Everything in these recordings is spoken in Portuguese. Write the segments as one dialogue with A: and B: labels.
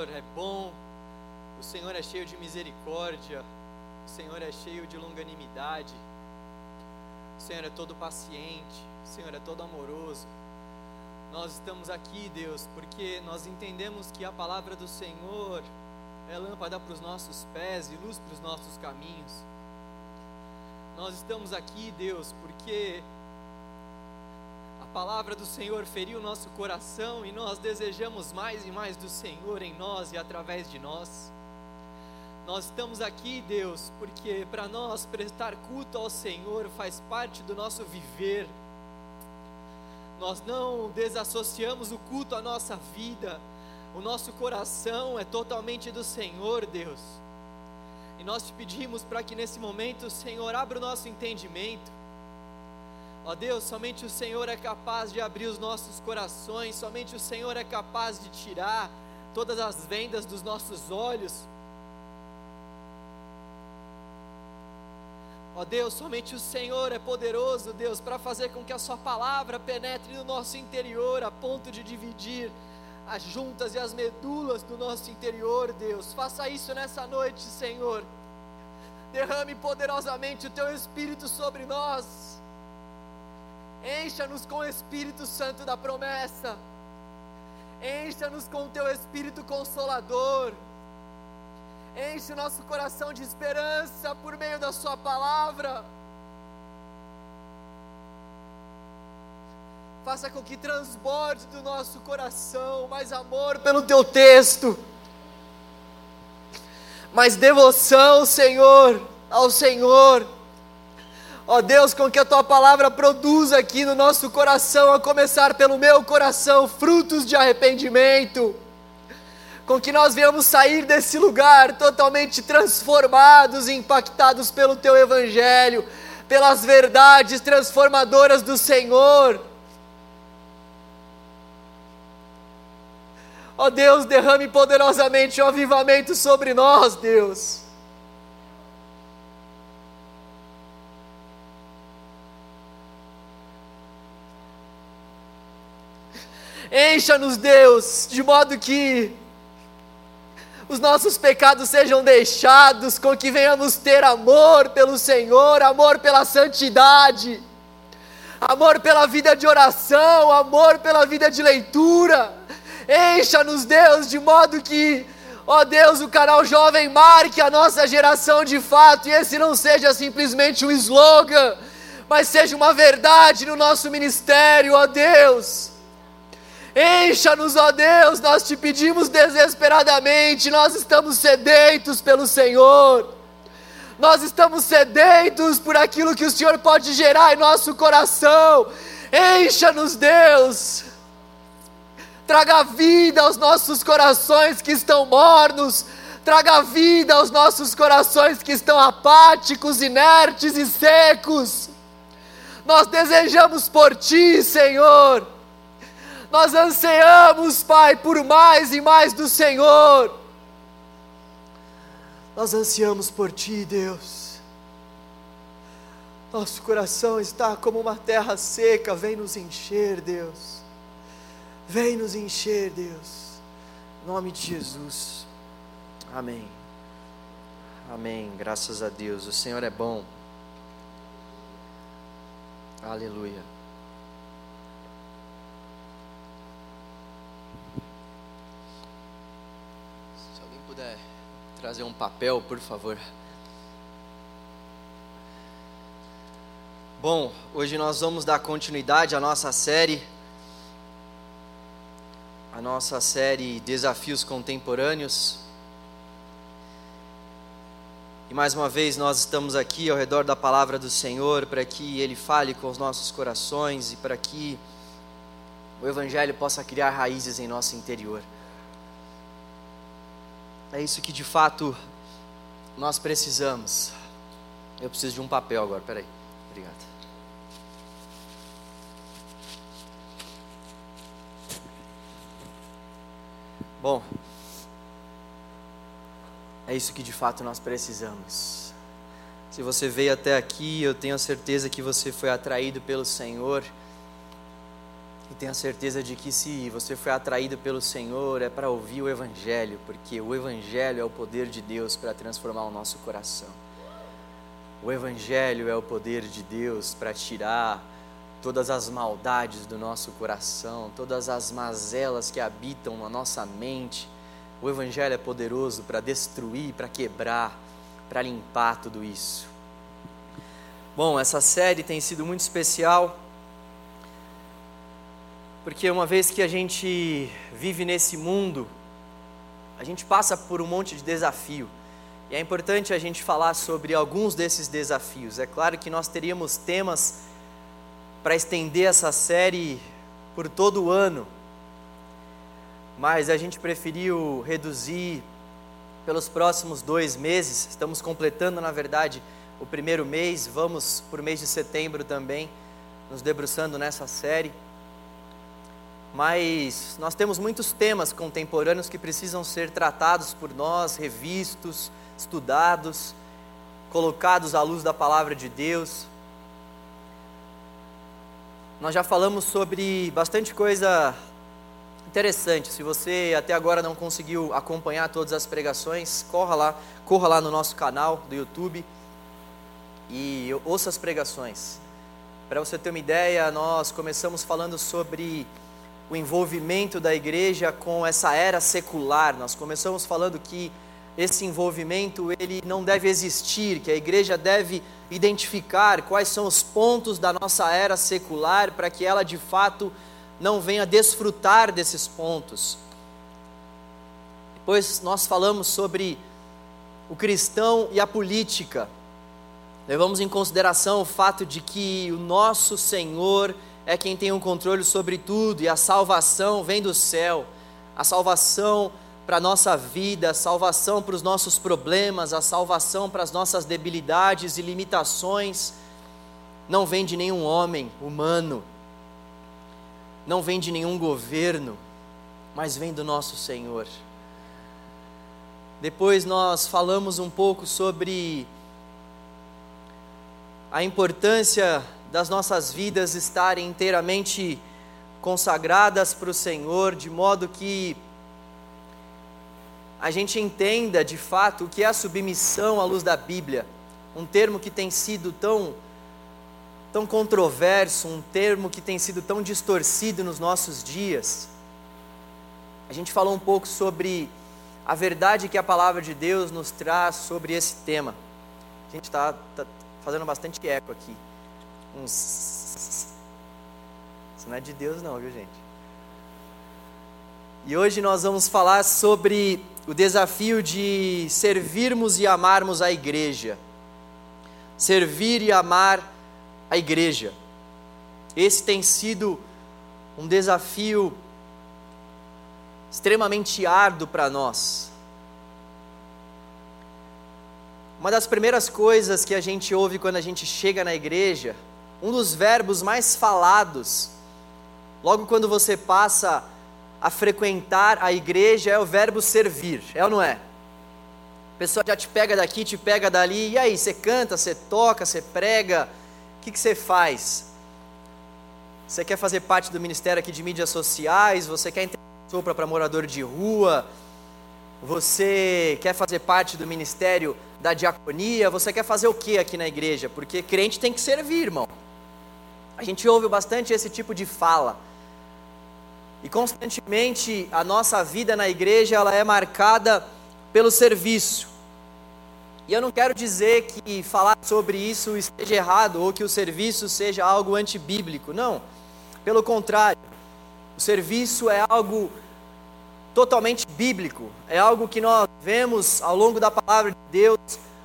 A: é bom, o Senhor é cheio de misericórdia, o Senhor é cheio de longanimidade, o Senhor é todo paciente, o Senhor é todo amoroso. Nós estamos aqui, Deus, porque nós entendemos que a palavra do Senhor é lâmpada para os nossos pés e luz para os nossos caminhos. Nós estamos aqui, Deus, porque palavra do Senhor feriu o nosso coração e nós desejamos mais e mais do Senhor em nós e através de nós. Nós estamos aqui, Deus, porque para nós prestar culto ao Senhor faz parte do nosso viver. Nós não desassociamos o culto à nossa vida. O nosso coração é totalmente do Senhor, Deus. E nós te pedimos para que nesse momento o Senhor abra o nosso entendimento Ó Deus, somente o Senhor é capaz de abrir os nossos corações, somente o Senhor é capaz de tirar todas as vendas dos nossos olhos. Ó Deus, somente o Senhor é poderoso, Deus, para fazer com que a Sua palavra penetre no nosso interior, a ponto de dividir as juntas e as medulas do nosso interior, Deus. Faça isso nessa noite, Senhor. Derrame poderosamente o Teu Espírito sobre nós. Encha-nos com o Espírito Santo da promessa. Encha-nos com o teu Espírito Consolador. Enche o nosso coração de esperança por meio da Sua palavra. Faça com que transborde do nosso coração mais amor pelo Teu texto, mais devoção, Senhor, ao Senhor Ó Deus, com que a tua palavra produza aqui no nosso coração, a começar pelo meu coração, frutos de arrependimento. Com que nós venhamos sair desse lugar totalmente transformados e impactados pelo teu evangelho, pelas verdades transformadoras do Senhor. Ó Deus, derrame poderosamente o avivamento sobre nós, Deus. Encha-nos, Deus, de modo que os nossos pecados sejam deixados, com que venhamos ter amor pelo Senhor, amor pela santidade, amor pela vida de oração, amor pela vida de leitura. Encha-nos, Deus, de modo que, ó Deus, o canal Jovem marque a nossa geração de fato, e esse não seja simplesmente um slogan, mas seja uma verdade no nosso ministério, ó Deus. Encha-nos, ó Deus, nós te pedimos desesperadamente, nós estamos sedentos pelo Senhor. Nós estamos sedentos por aquilo que o Senhor pode gerar em nosso coração. Encha-nos, Deus. Traga vida aos nossos corações que estão mornos. Traga vida aos nossos corações que estão apáticos, inertes e secos. Nós desejamos por Ti, Senhor nós ansiamos, Pai, por mais e mais do Senhor. Nós ansiamos por Ti, Deus. Nosso coração está como uma terra seca, vem nos encher, Deus. Vem nos encher, Deus. Em nome de Jesus. Amém. Amém. Graças a Deus. O Senhor é bom. Aleluia. puder trazer um papel, por favor. Bom, hoje nós vamos dar continuidade à nossa série, a nossa série Desafios Contemporâneos. E mais uma vez nós estamos aqui ao redor da palavra do Senhor para que Ele fale com os nossos corações e para que o Evangelho possa criar raízes em nosso interior. É isso que de fato nós precisamos. Eu preciso de um papel agora, peraí. Obrigado. Bom, é isso que de fato nós precisamos. Se você veio até aqui, eu tenho a certeza que você foi atraído pelo Senhor. E tenha certeza de que se você foi atraído pelo Senhor é para ouvir o Evangelho, porque o Evangelho é o poder de Deus para transformar o nosso coração. O Evangelho é o poder de Deus para tirar todas as maldades do nosso coração, todas as mazelas que habitam na nossa mente. O Evangelho é poderoso para destruir, para quebrar, para limpar tudo isso. Bom, essa série tem sido muito especial, porque uma vez que a gente vive nesse mundo, a gente passa por um monte de desafio. E é importante a gente falar sobre alguns desses desafios. É claro que nós teríamos temas para estender essa série por todo o ano, mas a gente preferiu reduzir pelos próximos dois meses. Estamos completando, na verdade, o primeiro mês, vamos por mês de setembro também, nos debruçando nessa série. Mas nós temos muitos temas contemporâneos que precisam ser tratados por nós, revistos, estudados, colocados à luz da palavra de Deus. Nós já falamos sobre bastante coisa interessante. Se você até agora não conseguiu acompanhar todas as pregações, corra lá, corra lá no nosso canal do YouTube e ouça as pregações. Para você ter uma ideia, nós começamos falando sobre o envolvimento da igreja com essa era secular. Nós começamos falando que esse envolvimento ele não deve existir, que a igreja deve identificar quais são os pontos da nossa era secular para que ela de fato não venha desfrutar desses pontos. Depois nós falamos sobre o cristão e a política. Levamos em consideração o fato de que o nosso Senhor é quem tem o controle sobre tudo e a salvação vem do céu. A salvação para a nossa vida, a salvação para os nossos problemas, a salvação para as nossas debilidades e limitações, não vem de nenhum homem humano, não vem de nenhum governo, mas vem do nosso Senhor. Depois nós falamos um pouco sobre a importância das nossas vidas estarem inteiramente consagradas para o Senhor, de modo que a gente entenda de fato o que é a submissão à luz da Bíblia, um termo que tem sido tão tão controverso, um termo que tem sido tão distorcido nos nossos dias. A gente falou um pouco sobre a verdade que a palavra de Deus nos traz sobre esse tema. A gente está tá fazendo bastante eco aqui. Uns... Isso não é de Deus, não, viu, gente? E hoje nós vamos falar sobre o desafio de servirmos e amarmos a igreja. Servir e amar a igreja. Esse tem sido um desafio extremamente árduo para nós. Uma das primeiras coisas que a gente ouve quando a gente chega na igreja, um dos verbos mais falados, logo quando você passa a frequentar a igreja é o verbo servir, é ou não é? A pessoa já te pega daqui, te pega dali, e aí, você canta, você toca, você prega, o que, que você faz? Você quer fazer parte do ministério aqui de mídias sociais? Você quer entregar para morador de rua? Você quer fazer parte do ministério da diaconia? Você quer fazer o que aqui na igreja? Porque crente tem que servir, irmão. A gente ouve bastante esse tipo de fala. E constantemente a nossa vida na igreja ela é marcada pelo serviço. E eu não quero dizer que falar sobre isso esteja errado ou que o serviço seja algo antibíblico, não. Pelo contrário, o serviço é algo totalmente bíblico, é algo que nós vemos ao longo da palavra de Deus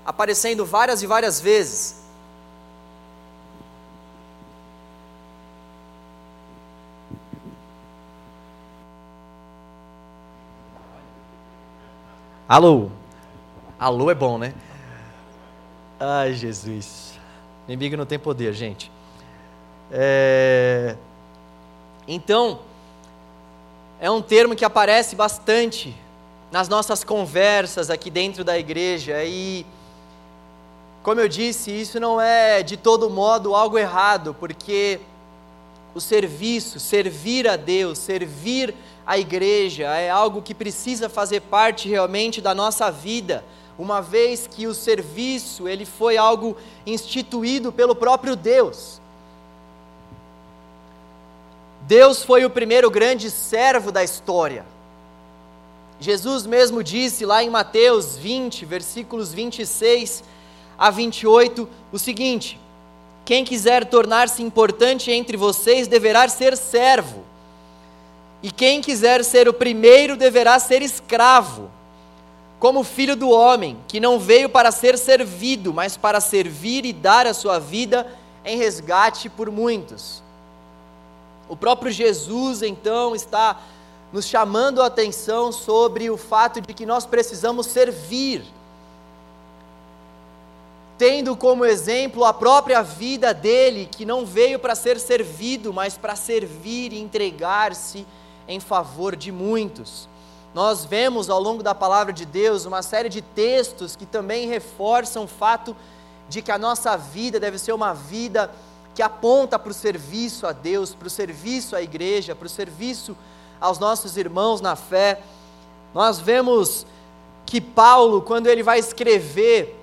A: aparecendo várias e várias vezes. Alô? Alô é bom, né? Ai, Jesus. O inimigo não tem poder, gente. É... Então, é um termo que aparece bastante nas nossas conversas aqui dentro da igreja e, como eu disse, isso não é de todo modo algo errado, porque o serviço, servir a Deus, servir a igreja, é algo que precisa fazer parte realmente da nossa vida, uma vez que o serviço, ele foi algo instituído pelo próprio Deus. Deus foi o primeiro grande servo da história. Jesus mesmo disse lá em Mateus 20, versículos 26 a 28, o seguinte: Quem quiser tornar-se importante entre vocês deverá ser servo, e quem quiser ser o primeiro deverá ser escravo, como filho do homem, que não veio para ser servido, mas para servir e dar a sua vida em resgate por muitos. O próprio Jesus, então, está nos chamando a atenção sobre o fato de que nós precisamos servir, tendo como exemplo a própria vida dele, que não veio para ser servido, mas para servir e entregar-se em favor de muitos. Nós vemos ao longo da palavra de Deus uma série de textos que também reforçam o fato de que a nossa vida deve ser uma vida que aponta para o serviço a Deus, para o serviço à igreja, para o serviço aos nossos irmãos na fé. Nós vemos que Paulo, quando ele vai escrever,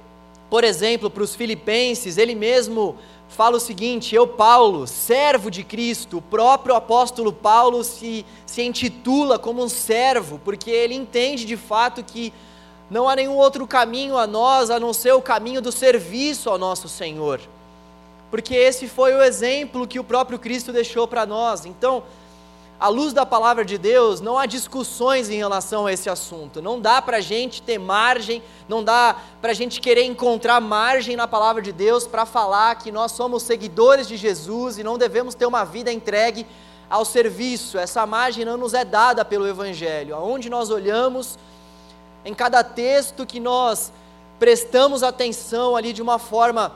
A: por exemplo, para os filipenses, ele mesmo fala o seguinte: Eu, Paulo, servo de Cristo, o próprio apóstolo Paulo se, se intitula como um servo, porque ele entende de fato que não há nenhum outro caminho a nós a não ser o caminho do serviço ao nosso Senhor porque esse foi o exemplo que o próprio Cristo deixou para nós. Então, à luz da palavra de Deus, não há discussões em relação a esse assunto. Não dá para a gente ter margem, não dá para a gente querer encontrar margem na palavra de Deus para falar que nós somos seguidores de Jesus e não devemos ter uma vida entregue ao serviço. Essa margem não nos é dada pelo Evangelho. Aonde nós olhamos, em cada texto que nós prestamos atenção ali de uma forma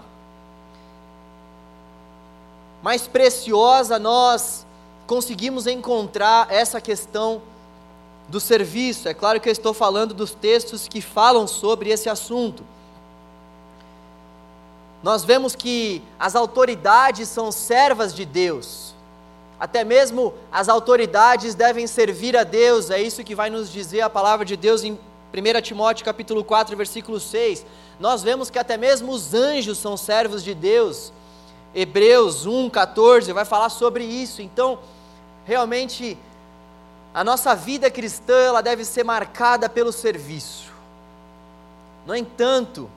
A: mais preciosa, nós conseguimos encontrar essa questão do serviço. É claro que eu estou falando dos textos que falam sobre esse assunto. Nós vemos que as autoridades são servas de Deus. Até mesmo as autoridades devem servir a Deus. É isso que vai nos dizer a palavra de Deus em 1 Timóteo capítulo 4, versículo 6. Nós vemos que até mesmo os anjos são servos de Deus. Hebreus 1, 14 vai falar sobre isso. Então, realmente, a nossa vida cristã ela deve ser marcada pelo serviço. No entanto,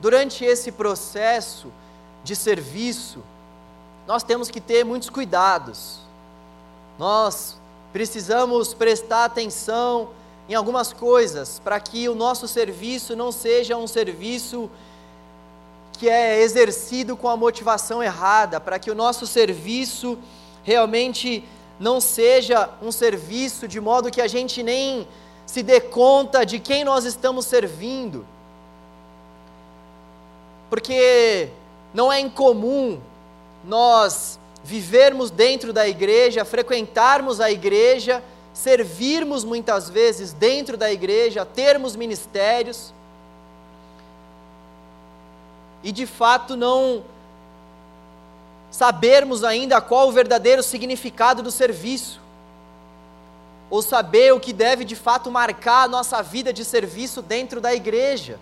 A: durante esse processo de serviço, nós temos que ter muitos cuidados. Nós precisamos prestar atenção em algumas coisas para que o nosso serviço não seja um serviço que é exercido com a motivação errada, para que o nosso serviço realmente não seja um serviço de modo que a gente nem se dê conta de quem nós estamos servindo. Porque não é incomum nós vivermos dentro da igreja, frequentarmos a igreja, servirmos muitas vezes dentro da igreja, termos ministérios, e de fato não sabermos ainda qual o verdadeiro significado do serviço, ou saber o que deve de fato marcar a nossa vida de serviço dentro da igreja.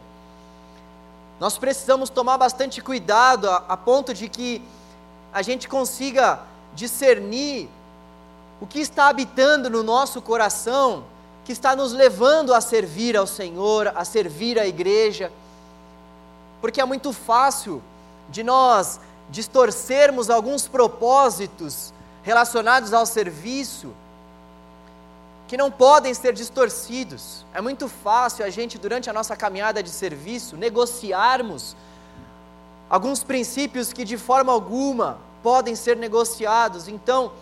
A: Nós precisamos tomar bastante cuidado a, a ponto de que a gente consiga discernir o que está habitando no nosso coração, que está nos levando a servir ao Senhor, a servir a igreja porque é muito fácil de nós distorcermos alguns propósitos relacionados ao serviço que não podem ser distorcidos. É muito fácil a gente, durante a nossa caminhada de serviço, negociarmos alguns princípios que de forma alguma podem ser negociados. Então,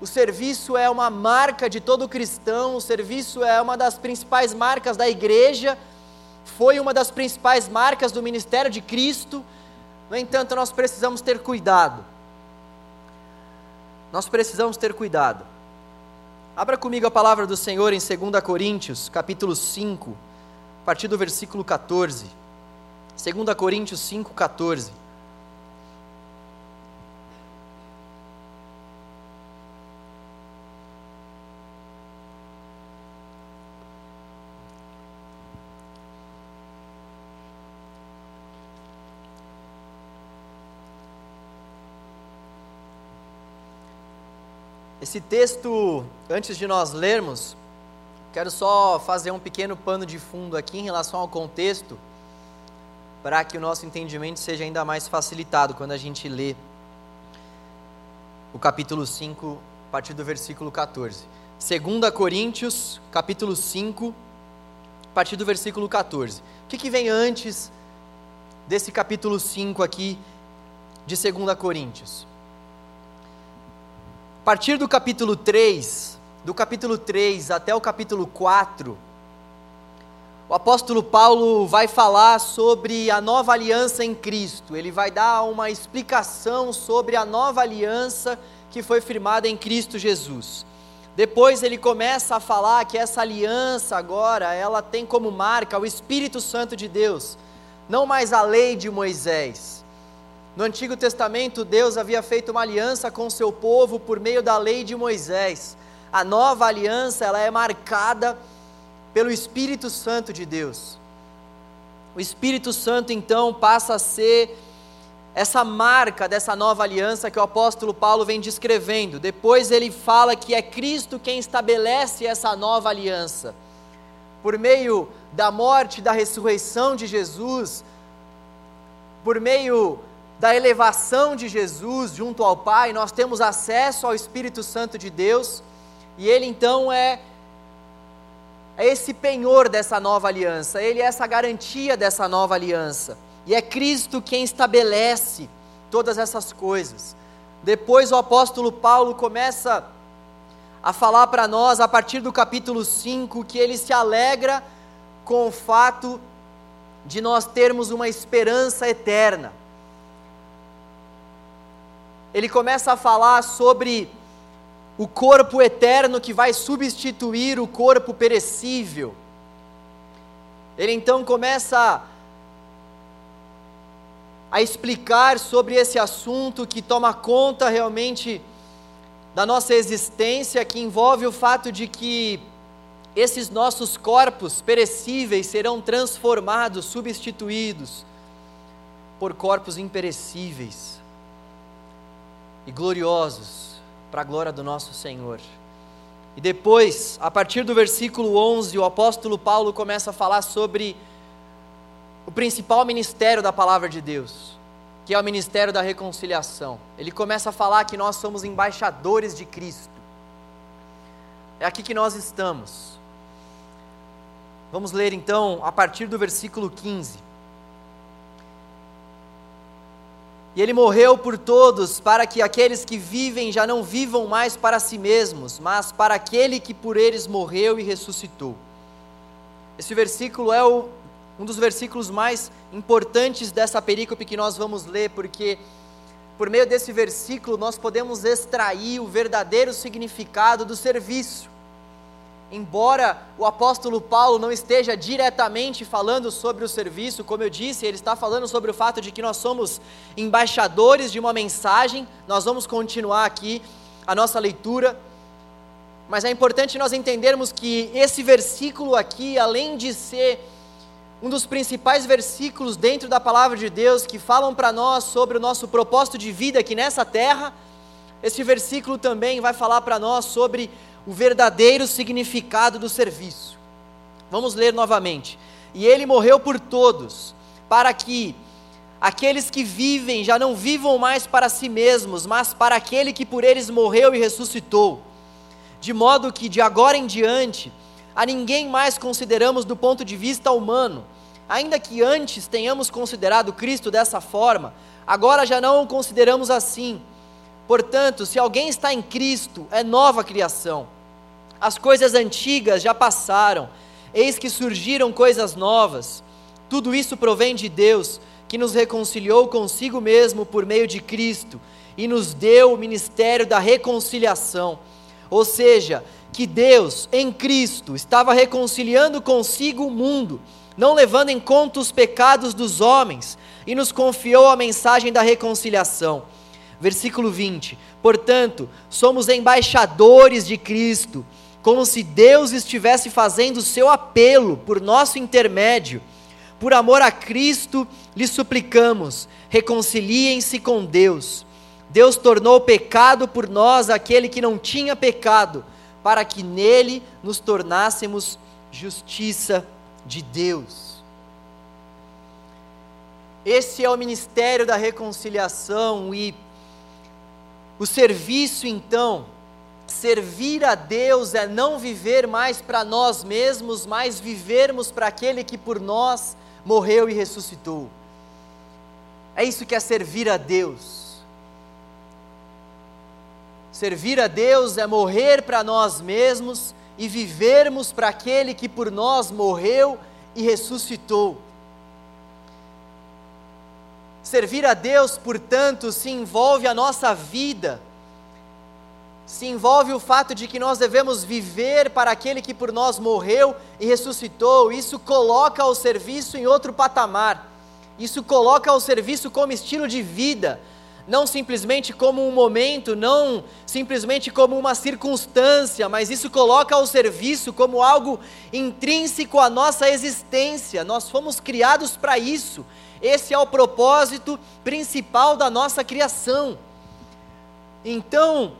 A: o serviço é uma marca de todo cristão, o serviço é uma das principais marcas da igreja foi uma das principais marcas do ministério de Cristo. No entanto, nós precisamos ter cuidado. Nós precisamos ter cuidado. Abra comigo a palavra do Senhor em 2 Coríntios, capítulo 5, a partir do versículo 14. 2 Coríntios 5, 14. Esse texto, antes de nós lermos, quero só fazer um pequeno pano de fundo aqui em relação ao contexto, para que o nosso entendimento seja ainda mais facilitado quando a gente lê o capítulo 5, a partir do versículo 14. 2 Coríntios, capítulo 5, a partir do versículo 14. O que, que vem antes desse capítulo 5 aqui de 2 Coríntios? Partir do capítulo 3, do capítulo 3 até o capítulo 4, o apóstolo Paulo vai falar sobre a nova aliança em Cristo. Ele vai dar uma explicação sobre a nova aliança que foi firmada em Cristo Jesus. Depois ele começa a falar que essa aliança agora, ela tem como marca o Espírito Santo de Deus, não mais a lei de Moisés. No Antigo Testamento, Deus havia feito uma aliança com o seu povo por meio da lei de Moisés. A nova aliança, ela é marcada pelo Espírito Santo de Deus. O Espírito Santo então passa a ser essa marca dessa nova aliança que o apóstolo Paulo vem descrevendo. Depois ele fala que é Cristo quem estabelece essa nova aliança. Por meio da morte e da ressurreição de Jesus, por meio da elevação de Jesus junto ao Pai, nós temos acesso ao Espírito Santo de Deus, e Ele então é, é esse penhor dessa nova aliança, Ele é essa garantia dessa nova aliança, e é Cristo quem estabelece todas essas coisas. Depois o apóstolo Paulo começa a falar para nós, a partir do capítulo 5, que ele se alegra com o fato de nós termos uma esperança eterna ele começa a falar sobre o corpo eterno que vai substituir o corpo perecível. Ele então começa a explicar sobre esse assunto que toma conta realmente da nossa existência, que envolve o fato de que esses nossos corpos perecíveis serão transformados, substituídos por corpos imperecíveis e gloriosos para a glória do nosso Senhor. E depois, a partir do versículo 11, o apóstolo Paulo começa a falar sobre o principal ministério da palavra de Deus, que é o ministério da reconciliação. Ele começa a falar que nós somos embaixadores de Cristo. É aqui que nós estamos. Vamos ler então a partir do versículo 15. E ele morreu por todos, para que aqueles que vivem já não vivam mais para si mesmos, mas para aquele que por eles morreu e ressuscitou. Esse versículo é o, um dos versículos mais importantes dessa perícope que nós vamos ler, porque por meio desse versículo nós podemos extrair o verdadeiro significado do serviço embora o apóstolo Paulo não esteja diretamente falando sobre o serviço, como eu disse, ele está falando sobre o fato de que nós somos embaixadores de uma mensagem. Nós vamos continuar aqui a nossa leitura, mas é importante nós entendermos que esse versículo aqui, além de ser um dos principais versículos dentro da palavra de Deus que falam para nós sobre o nosso propósito de vida aqui nessa terra, esse versículo também vai falar para nós sobre o verdadeiro significado do serviço. Vamos ler novamente. E ele morreu por todos, para que aqueles que vivem já não vivam mais para si mesmos, mas para aquele que por eles morreu e ressuscitou. De modo que de agora em diante, a ninguém mais consideramos do ponto de vista humano. Ainda que antes tenhamos considerado Cristo dessa forma, agora já não o consideramos assim. Portanto, se alguém está em Cristo, é nova criação as coisas antigas já passaram, eis que surgiram coisas novas. Tudo isso provém de Deus, que nos reconciliou consigo mesmo por meio de Cristo e nos deu o ministério da reconciliação. Ou seja, que Deus, em Cristo, estava reconciliando consigo o mundo, não levando em conta os pecados dos homens, e nos confiou a mensagem da reconciliação. Versículo 20: Portanto, somos embaixadores de Cristo como se Deus estivesse fazendo seu apelo por nosso intermédio. Por amor a Cristo, lhe suplicamos: reconciliem-se com Deus. Deus tornou pecado por nós aquele que não tinha pecado, para que nele nos tornássemos justiça de Deus. Esse é o ministério da reconciliação e o serviço, então, servir a Deus é não viver mais para nós mesmos, mas vivermos para aquele que por nós morreu e ressuscitou. É isso que é servir a Deus. Servir a Deus é morrer para nós mesmos e vivermos para aquele que por nós morreu e ressuscitou. Servir a Deus, portanto, se envolve a nossa vida, se envolve o fato de que nós devemos viver para aquele que por nós morreu e ressuscitou. Isso coloca o serviço em outro patamar, isso coloca o serviço como estilo de vida não simplesmente como um momento, não simplesmente como uma circunstância, mas isso coloca o serviço como algo intrínseco à nossa existência. Nós fomos criados para isso. Esse é o propósito principal da nossa criação. Então,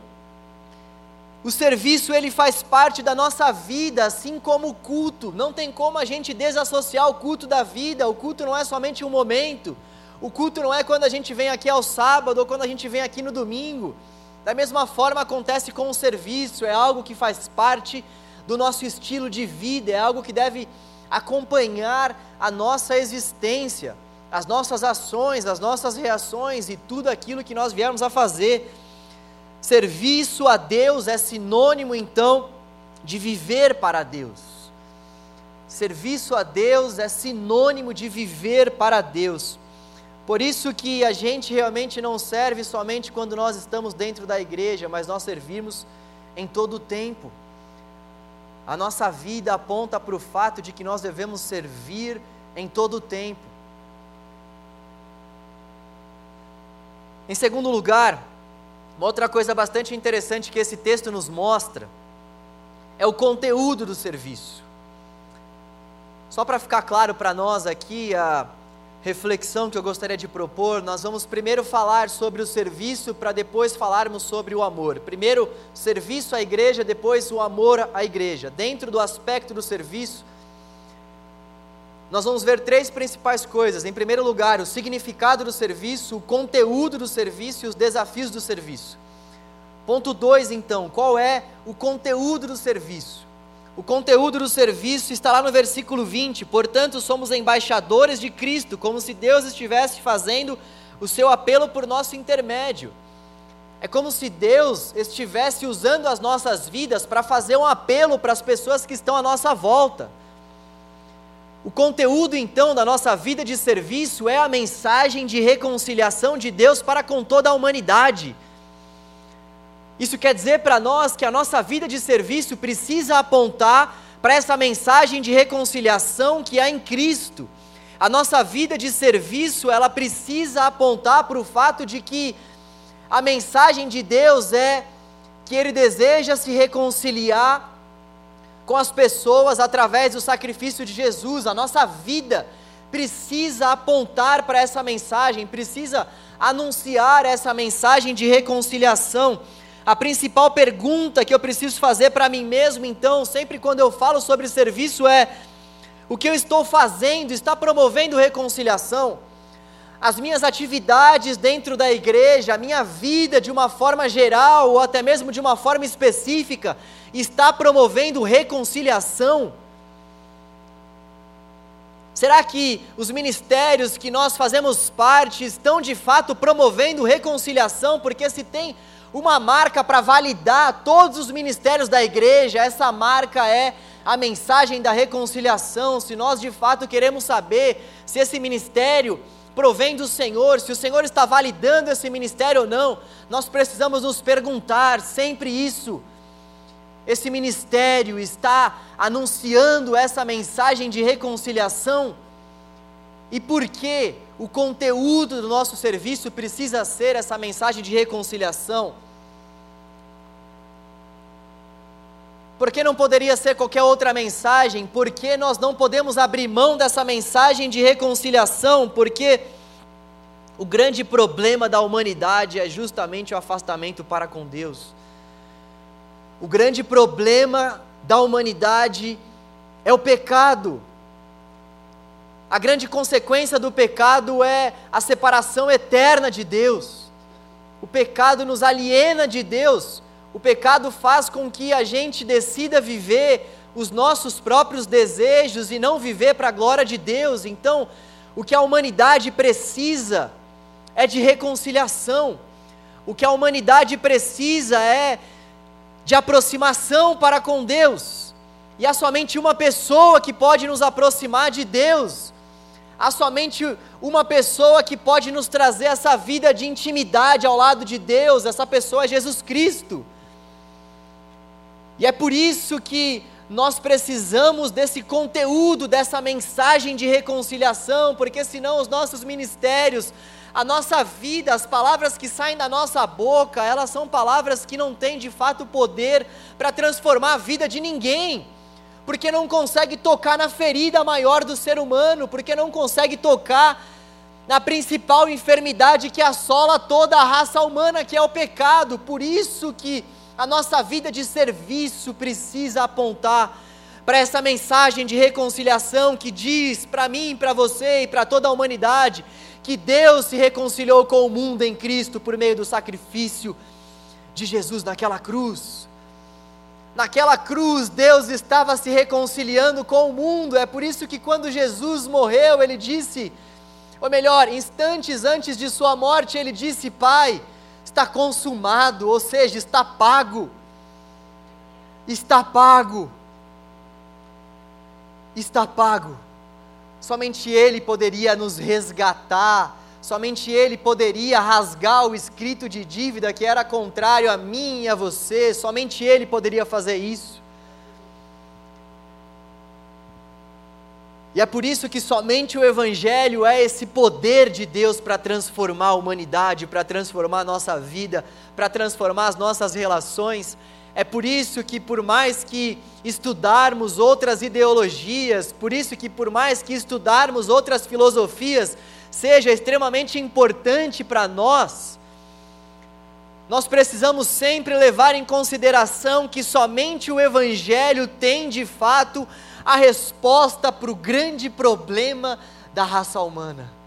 A: o serviço ele faz parte da nossa vida, assim como o culto. Não tem como a gente desassociar o culto da vida. O culto não é somente um momento. O culto não é quando a gente vem aqui ao sábado ou quando a gente vem aqui no domingo. Da mesma forma acontece com o serviço, é algo que faz parte do nosso estilo de vida, é algo que deve acompanhar a nossa existência, as nossas ações, as nossas reações e tudo aquilo que nós viemos a fazer. Serviço a Deus é sinônimo então de viver para Deus. Serviço a Deus é sinônimo de viver para Deus. Por isso que a gente realmente não serve somente quando nós estamos dentro da igreja, mas nós servimos em todo o tempo. A nossa vida aponta para o fato de que nós devemos servir em todo o tempo. Em segundo lugar, uma outra coisa bastante interessante que esse texto nos mostra é o conteúdo do serviço. Só para ficar claro para nós aqui, a reflexão que eu gostaria de propor, nós vamos primeiro falar sobre o serviço para depois falarmos sobre o amor. Primeiro, serviço à igreja, depois o amor à igreja. Dentro do aspecto do serviço, nós vamos ver três principais coisas. Em primeiro lugar, o significado do serviço, o conteúdo do serviço e os desafios do serviço. Ponto 2, então, qual é o conteúdo do serviço? O conteúdo do serviço está lá no versículo 20. Portanto, somos embaixadores de Cristo, como se Deus estivesse fazendo o seu apelo por nosso intermédio. É como se Deus estivesse usando as nossas vidas para fazer um apelo para as pessoas que estão à nossa volta. O conteúdo então da nossa vida de serviço é a mensagem de reconciliação de Deus para com toda a humanidade. Isso quer dizer para nós que a nossa vida de serviço precisa apontar para essa mensagem de reconciliação que há em Cristo. A nossa vida de serviço, ela precisa apontar para o fato de que a mensagem de Deus é que Ele deseja se reconciliar com as pessoas através do sacrifício de Jesus. A nossa vida precisa apontar para essa mensagem, precisa anunciar essa mensagem de reconciliação. A principal pergunta que eu preciso fazer para mim mesmo, então, sempre quando eu falo sobre serviço, é: o que eu estou fazendo está promovendo reconciliação? As minhas atividades dentro da igreja, a minha vida de uma forma geral ou até mesmo de uma forma específica, está promovendo reconciliação? Será que os ministérios que nós fazemos parte estão de fato promovendo reconciliação? Porque se tem uma marca para validar todos os ministérios da igreja, essa marca é a mensagem da reconciliação. Se nós de fato queremos saber se esse ministério provém do Senhor, se o Senhor está validando esse ministério ou não, nós precisamos nos perguntar sempre isso. Esse ministério está anunciando essa mensagem de reconciliação? E por que o conteúdo do nosso serviço precisa ser essa mensagem de reconciliação? Por que não poderia ser qualquer outra mensagem? Por que nós não podemos abrir mão dessa mensagem de reconciliação? Porque O grande problema da humanidade é justamente o afastamento para com Deus. O grande problema da humanidade é o pecado. A grande consequência do pecado é a separação eterna de Deus. O pecado nos aliena de Deus. O pecado faz com que a gente decida viver os nossos próprios desejos e não viver para a glória de Deus. Então, o que a humanidade precisa é de reconciliação. O que a humanidade precisa é de aproximação para com Deus. E há somente uma pessoa que pode nos aproximar de Deus. Há somente uma pessoa que pode nos trazer essa vida de intimidade ao lado de Deus. Essa pessoa é Jesus Cristo. E é por isso que nós precisamos desse conteúdo, dessa mensagem de reconciliação, porque senão os nossos ministérios, a nossa vida, as palavras que saem da nossa boca, elas são palavras que não têm de fato poder para transformar a vida de ninguém, porque não consegue tocar na ferida maior do ser humano, porque não consegue tocar na principal enfermidade que assola toda a raça humana, que é o pecado. Por isso que a nossa vida de serviço precisa apontar para essa mensagem de reconciliação que diz para mim, para você e para toda a humanidade que Deus se reconciliou com o mundo em Cristo por meio do sacrifício de Jesus naquela cruz. Naquela cruz, Deus estava se reconciliando com o mundo. É por isso que quando Jesus morreu, ele disse, ou melhor, instantes antes de sua morte, ele disse: Pai, está consumado, ou seja, está pago. Está pago. Está pago. Somente Ele poderia nos resgatar, somente Ele poderia rasgar o escrito de dívida que era contrário a mim e a você, somente Ele poderia fazer isso. E é por isso que somente o Evangelho é esse poder de Deus para transformar a humanidade, para transformar a nossa vida, para transformar as nossas relações. É por isso que, por mais que estudarmos outras ideologias, por isso que, por mais que estudarmos outras filosofias, seja extremamente importante para nós, nós precisamos sempre levar em consideração que somente o Evangelho tem de fato a resposta para o grande problema da raça humana.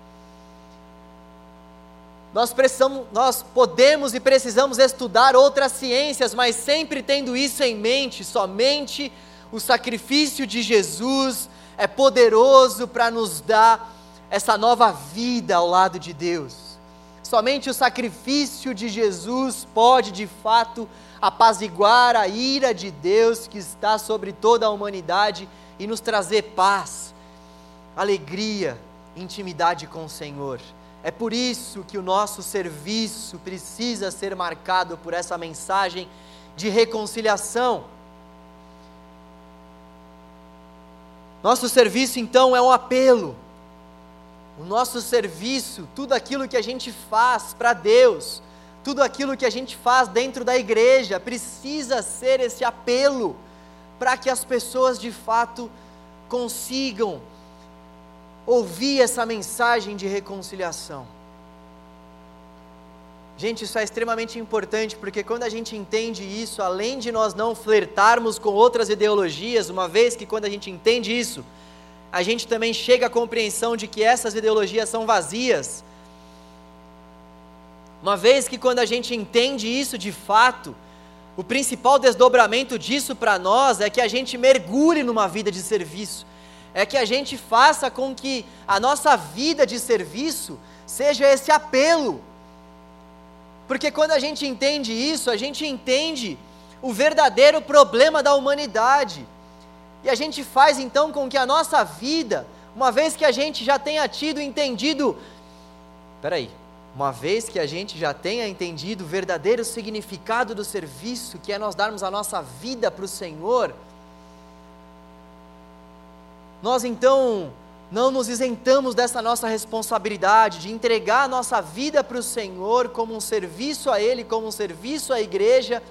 A: Nós precisamos, nós podemos e precisamos estudar outras ciências, mas sempre tendo isso em mente, somente o sacrifício de Jesus é poderoso para nos dar essa nova vida ao lado de Deus. Somente o sacrifício de Jesus pode de fato apaziguar a ira de Deus que está sobre toda a humanidade e nos trazer paz, alegria, intimidade com o Senhor. É por isso que o nosso serviço precisa ser marcado por essa mensagem de reconciliação. Nosso serviço então é um apelo. O nosso serviço, tudo aquilo que a gente faz para Deus, tudo aquilo que a gente faz dentro da igreja, precisa ser esse apelo para que as pessoas de fato consigam ouvir essa mensagem de reconciliação. Gente, isso é extremamente importante, porque quando a gente entende isso, além de nós não flertarmos com outras ideologias, uma vez que quando a gente entende isso, a gente também chega à compreensão de que essas ideologias são vazias. Uma vez que quando a gente entende isso de fato, o principal desdobramento disso para nós é que a gente mergulhe numa vida de serviço, é que a gente faça com que a nossa vida de serviço seja esse apelo. Porque quando a gente entende isso, a gente entende o verdadeiro problema da humanidade. E a gente faz então com que a nossa vida, uma vez que a gente já tenha tido entendido. Peraí, uma vez que a gente já tenha entendido o verdadeiro significado do serviço, que é nós darmos a nossa vida para o Senhor, nós então não nos isentamos dessa nossa responsabilidade de entregar a nossa vida para o Senhor como um serviço a Ele, como um serviço à igreja,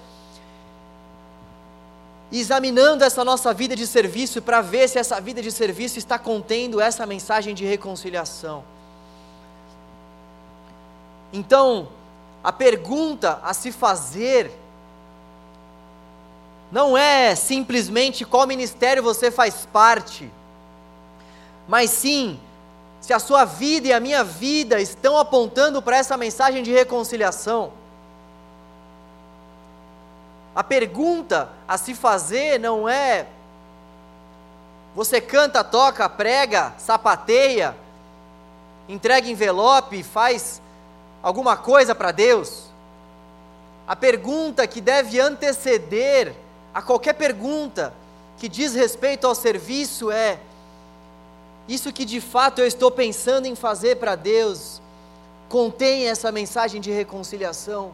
A: examinando essa nossa vida de serviço para ver se essa vida de serviço está contendo essa mensagem de reconciliação. Então, a pergunta a se fazer não é simplesmente qual ministério você faz parte, mas sim se a sua vida e a minha vida estão apontando para essa mensagem de reconciliação. A pergunta a se fazer não é você canta, toca, prega, sapateia, entrega envelope, faz alguma coisa para Deus. A pergunta que deve anteceder a qualquer pergunta que diz respeito ao serviço é: isso que de fato eu estou pensando em fazer para Deus contém essa mensagem de reconciliação?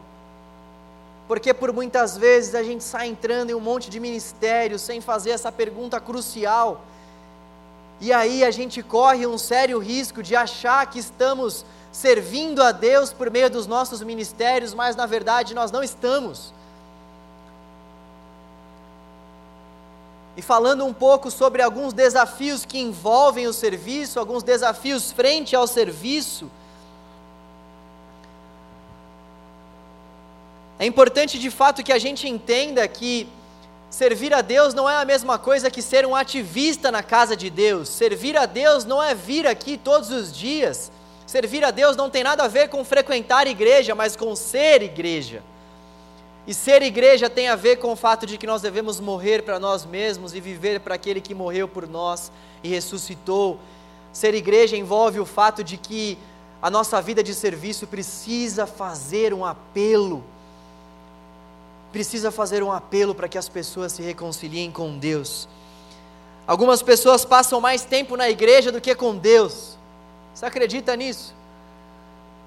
A: porque por muitas vezes a gente sai entrando em um monte de ministérios sem fazer essa pergunta crucial, e aí a gente corre um sério risco de achar que estamos servindo a Deus por meio dos nossos ministérios, mas na verdade nós não estamos. E falando um pouco sobre alguns desafios que envolvem o serviço, alguns desafios frente ao serviço, É importante de fato que a gente entenda que servir a Deus não é a mesma coisa que ser um ativista na casa de Deus. Servir a Deus não é vir aqui todos os dias. Servir a Deus não tem nada a ver com frequentar igreja, mas com ser igreja. E ser igreja tem a ver com o fato de que nós devemos morrer para nós mesmos e viver para aquele que morreu por nós e ressuscitou. Ser igreja envolve o fato de que a nossa vida de serviço precisa fazer um apelo precisa fazer um apelo para que as pessoas se reconciliem com Deus. Algumas pessoas passam mais tempo na igreja do que com Deus. Você acredita nisso?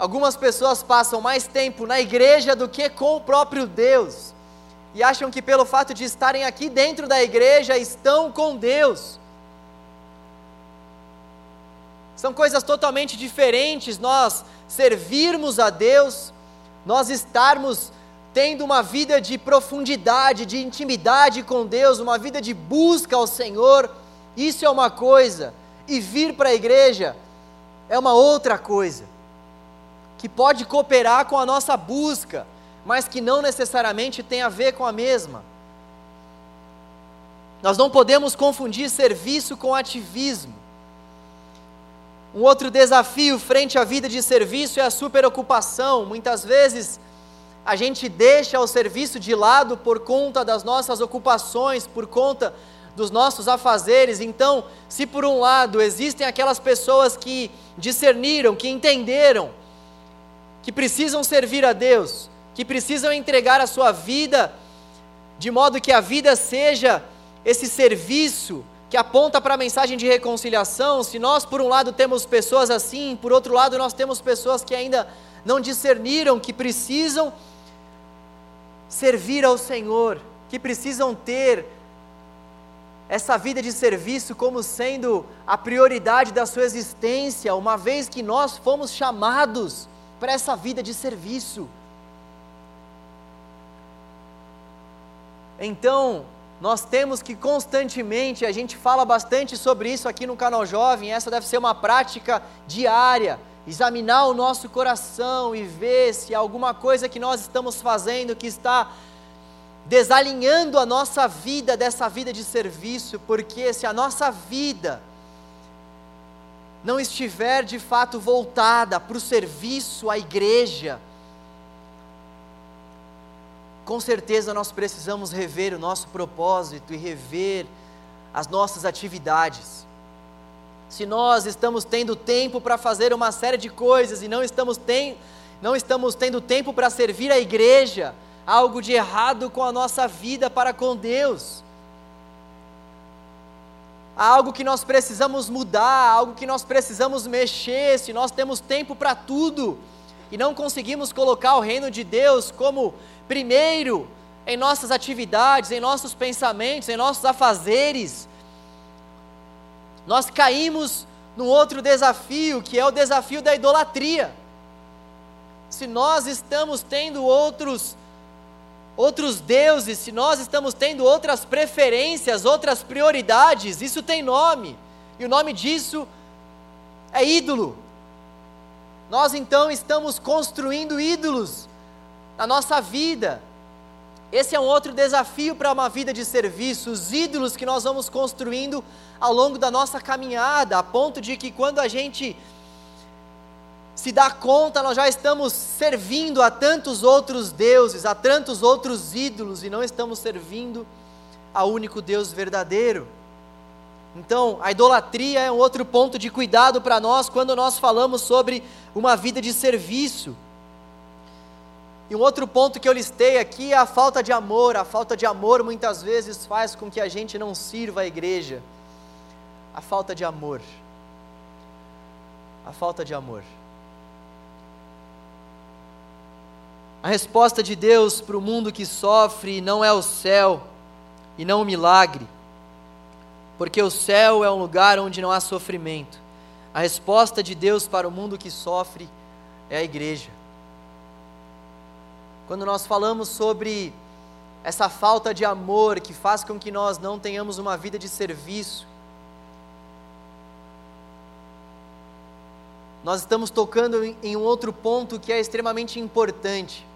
A: Algumas pessoas passam mais tempo na igreja do que com o próprio Deus. E acham que pelo fato de estarem aqui dentro da igreja estão com Deus. São coisas totalmente diferentes nós servirmos a Deus, nós estarmos tendo uma vida de profundidade, de intimidade com Deus, uma vida de busca ao Senhor, isso é uma coisa, e vir para a igreja é uma outra coisa, que pode cooperar com a nossa busca, mas que não necessariamente tem a ver com a mesma. Nós não podemos confundir serviço com ativismo. Um outro desafio frente à vida de serviço é a superocupação. Muitas vezes, a gente deixa o serviço de lado por conta das nossas ocupações, por conta dos nossos afazeres. Então, se por um lado existem aquelas pessoas que discerniram, que entenderam, que precisam servir a Deus, que precisam entregar a sua vida, de modo que a vida seja esse serviço que aponta para a mensagem de reconciliação, se nós por um lado temos pessoas assim, por outro lado nós temos pessoas que ainda não discerniram que precisam servir ao Senhor, que precisam ter essa vida de serviço como sendo a prioridade da sua existência, uma vez que nós fomos chamados para essa vida de serviço. Então, nós temos que constantemente, a gente fala bastante sobre isso aqui no canal Jovem, essa deve ser uma prática diária examinar o nosso coração e ver se alguma coisa que nós estamos fazendo que está desalinhando a nossa vida dessa vida de serviço, porque se a nossa vida não estiver de fato voltada para o serviço à igreja, com certeza nós precisamos rever o nosso propósito e rever as nossas atividades se nós estamos tendo tempo para fazer uma série de coisas e não estamos, ten, não estamos tendo tempo para servir a igreja, há algo de errado com a nossa vida para com Deus. Algo que nós precisamos mudar, algo que nós precisamos mexer. Se nós temos tempo para tudo e não conseguimos colocar o reino de Deus como primeiro em nossas atividades, em nossos pensamentos, em nossos afazeres, nós caímos num outro desafio, que é o desafio da idolatria. Se nós estamos tendo outros outros deuses, se nós estamos tendo outras preferências, outras prioridades, isso tem nome. E o nome disso é ídolo. nós então estamos construindo ídolos na nossa vida. Esse é um outro desafio para uma vida de serviço, os ídolos que nós vamos construindo ao longo da nossa caminhada, a ponto de que quando a gente se dá conta, nós já estamos servindo a tantos outros deuses, a tantos outros ídolos e não estamos servindo ao único Deus verdadeiro. Então, a idolatria é um outro ponto de cuidado para nós quando nós falamos sobre uma vida de serviço. E um outro ponto que eu listei aqui é a falta de amor. A falta de amor muitas vezes faz com que a gente não sirva a igreja. A falta de amor. A falta de amor. A resposta de Deus para o mundo que sofre não é o céu e não o milagre, porque o céu é um lugar onde não há sofrimento. A resposta de Deus para o mundo que sofre é a igreja. Quando nós falamos sobre essa falta de amor que faz com que nós não tenhamos uma vida de serviço, nós estamos tocando em um outro ponto que é extremamente importante.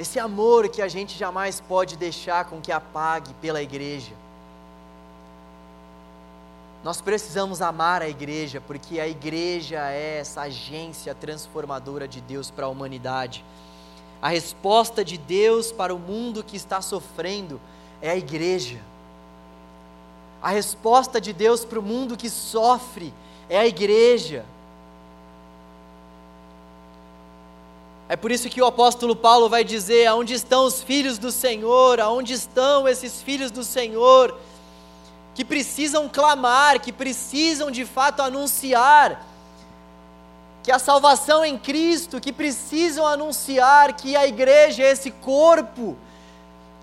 A: Esse amor que a gente jamais pode deixar com que apague pela igreja. Nós precisamos amar a igreja, porque a igreja é essa agência transformadora de Deus para a humanidade. A resposta de Deus para o mundo que está sofrendo é a igreja. A resposta de Deus para o mundo que sofre é a igreja. É por isso que o apóstolo Paulo vai dizer: aonde estão os filhos do Senhor? Aonde estão esses filhos do Senhor? que precisam clamar, que precisam de fato anunciar que a salvação em Cristo, que precisam anunciar que a igreja é esse corpo,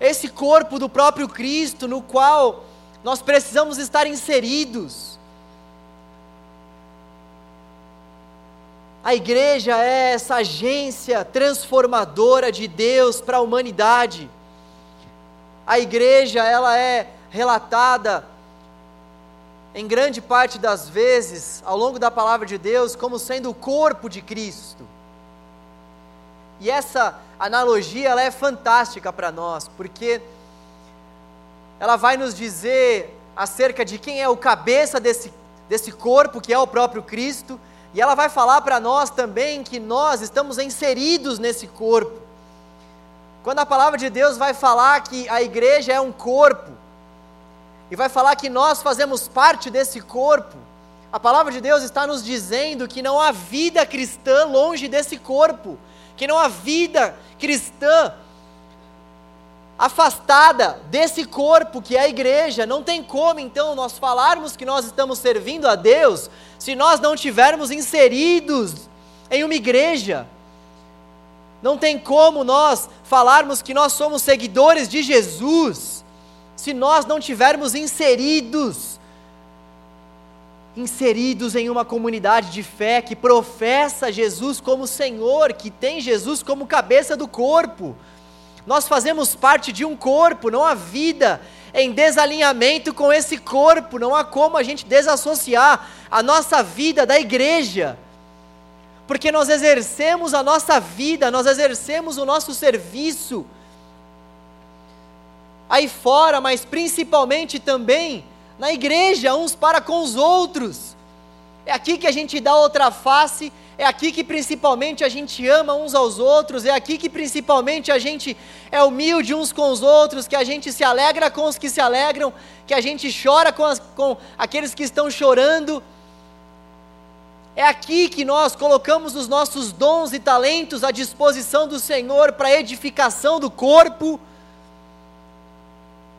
A: esse corpo do próprio Cristo, no qual nós precisamos estar inseridos. A igreja é essa agência transformadora de Deus para a humanidade. A igreja, ela é relatada em grande parte das vezes, ao longo da palavra de Deus, como sendo o corpo de Cristo. E essa analogia ela é fantástica para nós, porque ela vai nos dizer acerca de quem é o cabeça desse, desse corpo, que é o próprio Cristo, e ela vai falar para nós também que nós estamos inseridos nesse corpo. Quando a palavra de Deus vai falar que a igreja é um corpo, e vai falar que nós fazemos parte desse corpo. A palavra de Deus está nos dizendo que não há vida cristã longe desse corpo, que não há vida cristã afastada desse corpo que é a igreja. Não tem como então nós falarmos que nós estamos servindo a Deus se nós não tivermos inseridos em uma igreja. Não tem como nós falarmos que nós somos seguidores de Jesus se nós não tivermos inseridos, inseridos em uma comunidade de fé que professa Jesus como Senhor, que tem Jesus como cabeça do corpo. Nós fazemos parte de um corpo, não há vida em desalinhamento com esse corpo, não há como a gente desassociar a nossa vida da igreja. Porque nós exercemos a nossa vida, nós exercemos o nosso serviço aí fora, mas principalmente também na igreja, uns para com os outros. É aqui que a gente dá outra face, é aqui que principalmente a gente ama uns aos outros, é aqui que principalmente a gente é humilde uns com os outros, que a gente se alegra com os que se alegram, que a gente chora com, as, com aqueles que estão chorando. É aqui que nós colocamos os nossos dons e talentos à disposição do Senhor para edificação do corpo.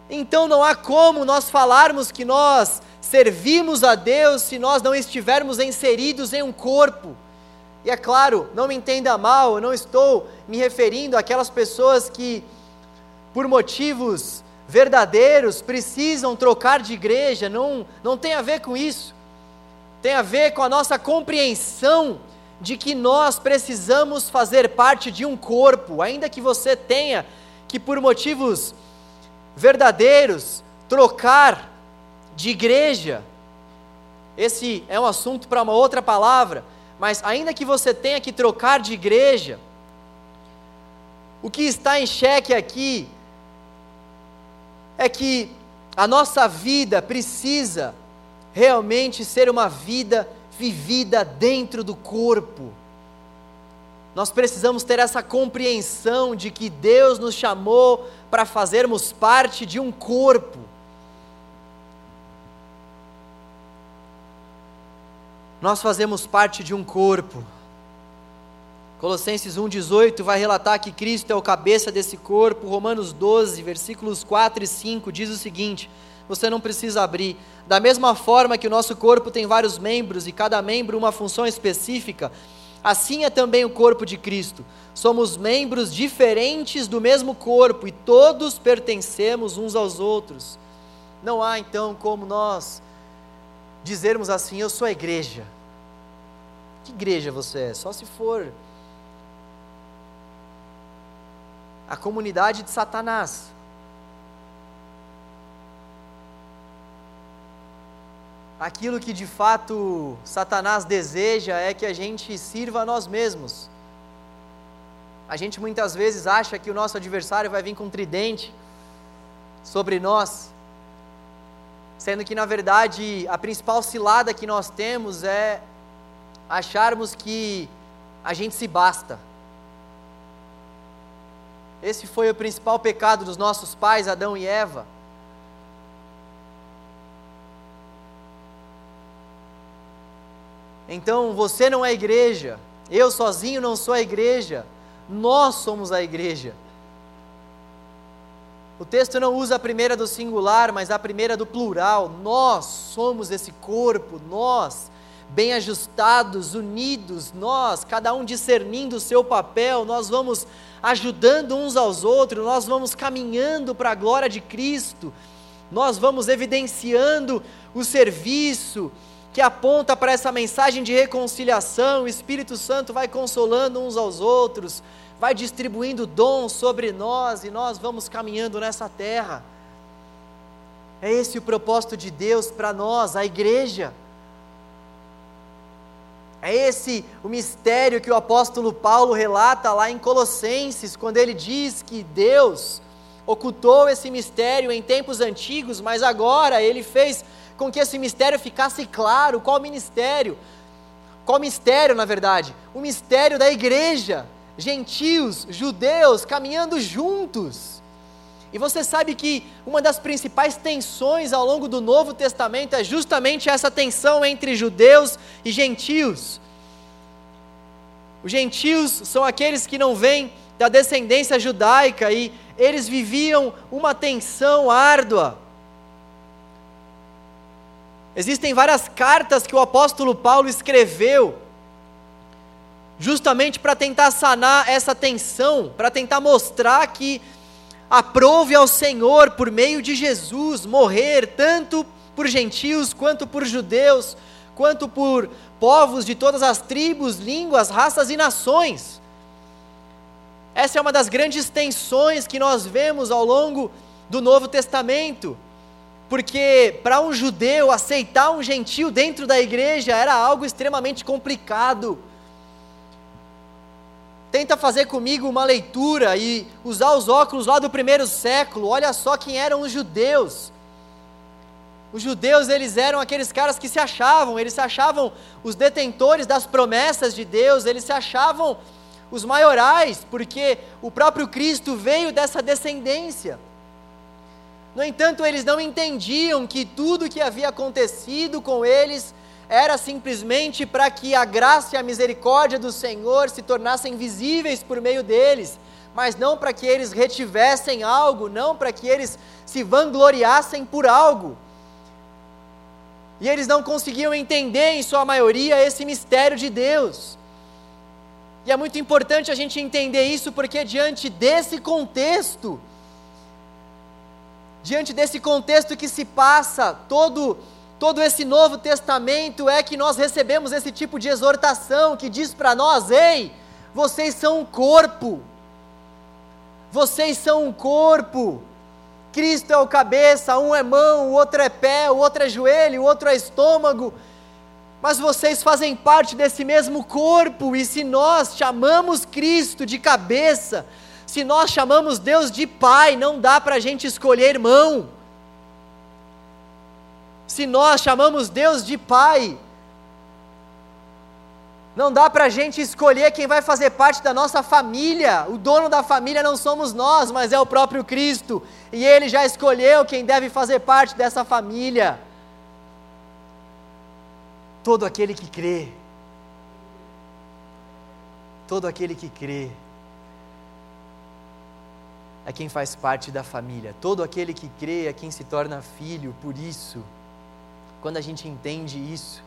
A: Então não há como nós falarmos que nós servimos a Deus se nós não estivermos inseridos em um corpo. E é claro, não me entenda mal, eu não estou me referindo àquelas pessoas que, por motivos verdadeiros, precisam trocar de igreja, não, não tem a ver com isso. Tem a ver com a nossa compreensão de que nós precisamos fazer parte de um corpo, ainda que você tenha que, por motivos verdadeiros, trocar de igreja. esse é um assunto para uma outra palavra, mas ainda que você tenha que trocar de igreja, o que está em xeque aqui é que a nossa vida precisa realmente ser uma vida vivida dentro do corpo. Nós precisamos ter essa compreensão de que Deus nos chamou para fazermos parte de um corpo. Nós fazemos parte de um corpo. Colossenses 1,18 vai relatar que Cristo é o cabeça desse corpo. Romanos 12, versículos 4 e 5 diz o seguinte: você não precisa abrir. Da mesma forma que o nosso corpo tem vários membros e cada membro uma função específica, assim é também o corpo de Cristo. Somos membros diferentes do mesmo corpo e todos pertencemos uns aos outros. Não há então como nós dizermos assim: Eu sou a igreja. Que igreja você é? Só se for a comunidade de Satanás. Aquilo que de fato Satanás deseja é que a gente sirva a nós mesmos. A gente muitas vezes acha que o nosso adversário vai vir com um tridente sobre nós, sendo que na verdade a principal cilada que nós temos é acharmos que a gente se basta. Esse foi o principal pecado dos nossos pais, Adão e Eva. Então você não é igreja, eu sozinho não sou a igreja, nós somos a igreja. O texto não usa a primeira do singular, mas a primeira do plural. Nós somos esse corpo, nós, bem ajustados, unidos, nós, cada um discernindo o seu papel, nós vamos ajudando uns aos outros, nós vamos caminhando para a glória de Cristo, nós vamos evidenciando o serviço que aponta para essa mensagem de reconciliação, o Espírito Santo vai consolando uns aos outros, vai distribuindo dons sobre nós e nós vamos caminhando nessa terra. É esse o propósito de Deus para nós, a igreja. É esse o mistério que o apóstolo Paulo relata lá em Colossenses, quando ele diz que Deus ocultou esse mistério em tempos antigos, mas agora ele fez com que esse mistério ficasse claro. Qual ministério? Qual mistério, na verdade? O mistério da igreja gentios, judeus caminhando juntos. E você sabe que uma das principais tensões ao longo do Novo Testamento é justamente essa tensão entre judeus e gentios. Os gentios são aqueles que não vêm da descendência judaica e eles viviam uma tensão árdua. Existem várias cartas que o apóstolo Paulo escreveu justamente para tentar sanar essa tensão, para tentar mostrar que aprove ao Senhor, por meio de Jesus, morrer tanto por gentios quanto por judeus, quanto por povos de todas as tribos, línguas, raças e nações. Essa é uma das grandes tensões que nós vemos ao longo do Novo Testamento, porque para um judeu aceitar um gentio dentro da igreja era algo extremamente complicado Tenta fazer comigo uma leitura e usar os óculos lá do primeiro século. Olha só quem eram os judeus. Os judeus, eles eram aqueles caras que se achavam, eles se achavam os detentores das promessas de Deus, eles se achavam os maiorais, porque o próprio Cristo veio dessa descendência. No entanto, eles não entendiam que tudo que havia acontecido com eles era simplesmente para que a graça e a misericórdia do Senhor se tornassem visíveis por meio deles, mas não para que eles retivessem algo, não para que eles se vangloriassem por algo. E eles não conseguiam entender, em sua maioria, esse mistério de Deus. E é muito importante a gente entender isso, porque diante desse contexto, diante desse contexto que se passa todo todo esse Novo Testamento é que nós recebemos esse tipo de exortação que diz para nós: ei, vocês são um corpo, vocês são um corpo. Cristo é o cabeça, um é mão, o outro é pé, o outro é joelho, o outro é estômago. mas vocês fazem parte desse mesmo corpo, e se nós chamamos Cristo de cabeça, se nós chamamos Deus de Pai, não dá para a gente escolher irmão. Se nós chamamos Deus de Pai, não dá para a gente escolher quem vai fazer parte da nossa família. O dono da família não somos nós, mas é o próprio Cristo. E Ele já escolheu quem deve fazer parte dessa família. Todo aquele que crê. Todo aquele que crê. É quem faz parte da família. Todo aquele que crê é quem se torna filho. Por isso, quando a gente entende isso,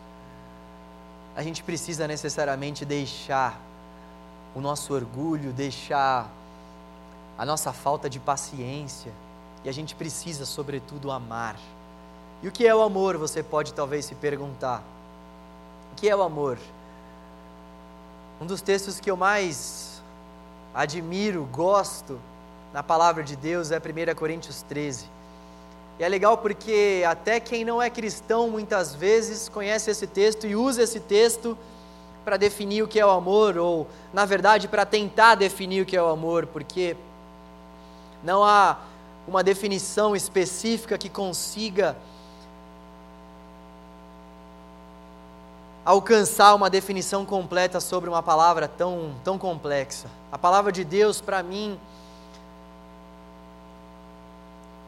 A: a gente precisa necessariamente deixar o nosso orgulho, deixar a nossa falta de paciência, e a gente precisa, sobretudo, amar. E o que é o amor? Você pode talvez se perguntar. O que é o amor? Um dos textos que eu mais admiro, gosto na palavra de Deus é 1 Coríntios 13 e é legal porque até quem não é cristão muitas vezes conhece esse texto e usa esse texto para definir o que é o amor, ou na verdade para tentar definir o que é o amor, porque não há uma definição específica que consiga alcançar uma definição completa sobre uma palavra tão, tão complexa. A palavra de Deus, para mim,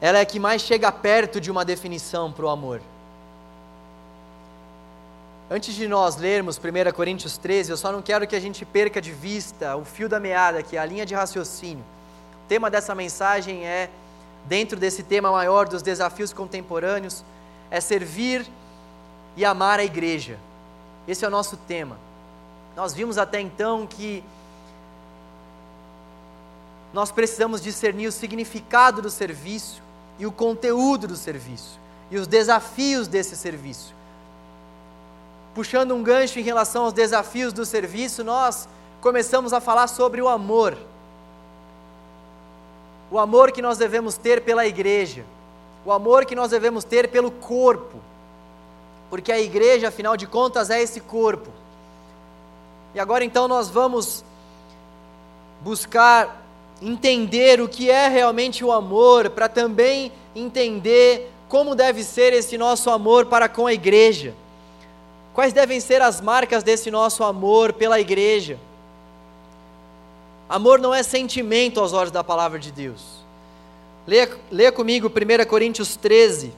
A: ela é a que mais chega perto de uma definição para o amor. Antes de nós lermos 1 Coríntios 13, eu só não quero que a gente perca de vista o fio da meada, que é a linha de raciocínio. O tema dessa mensagem é, dentro desse tema maior dos desafios contemporâneos, é servir e amar a igreja. Esse é o nosso tema. Nós vimos até então que nós precisamos discernir o significado do serviço e o conteúdo do serviço e os desafios desse serviço. Puxando um gancho em relação aos desafios do serviço, nós começamos a falar sobre o amor. O amor que nós devemos ter pela igreja, o amor que nós devemos ter pelo corpo, porque a igreja, afinal de contas, é esse corpo. E agora então nós vamos buscar entender o que é realmente o amor, para também entender como deve ser esse nosso amor para com a igreja. Quais devem ser as marcas desse nosso amor pela igreja? Amor não é sentimento aos olhos da palavra de Deus. Leia, leia comigo 1 Coríntios 13.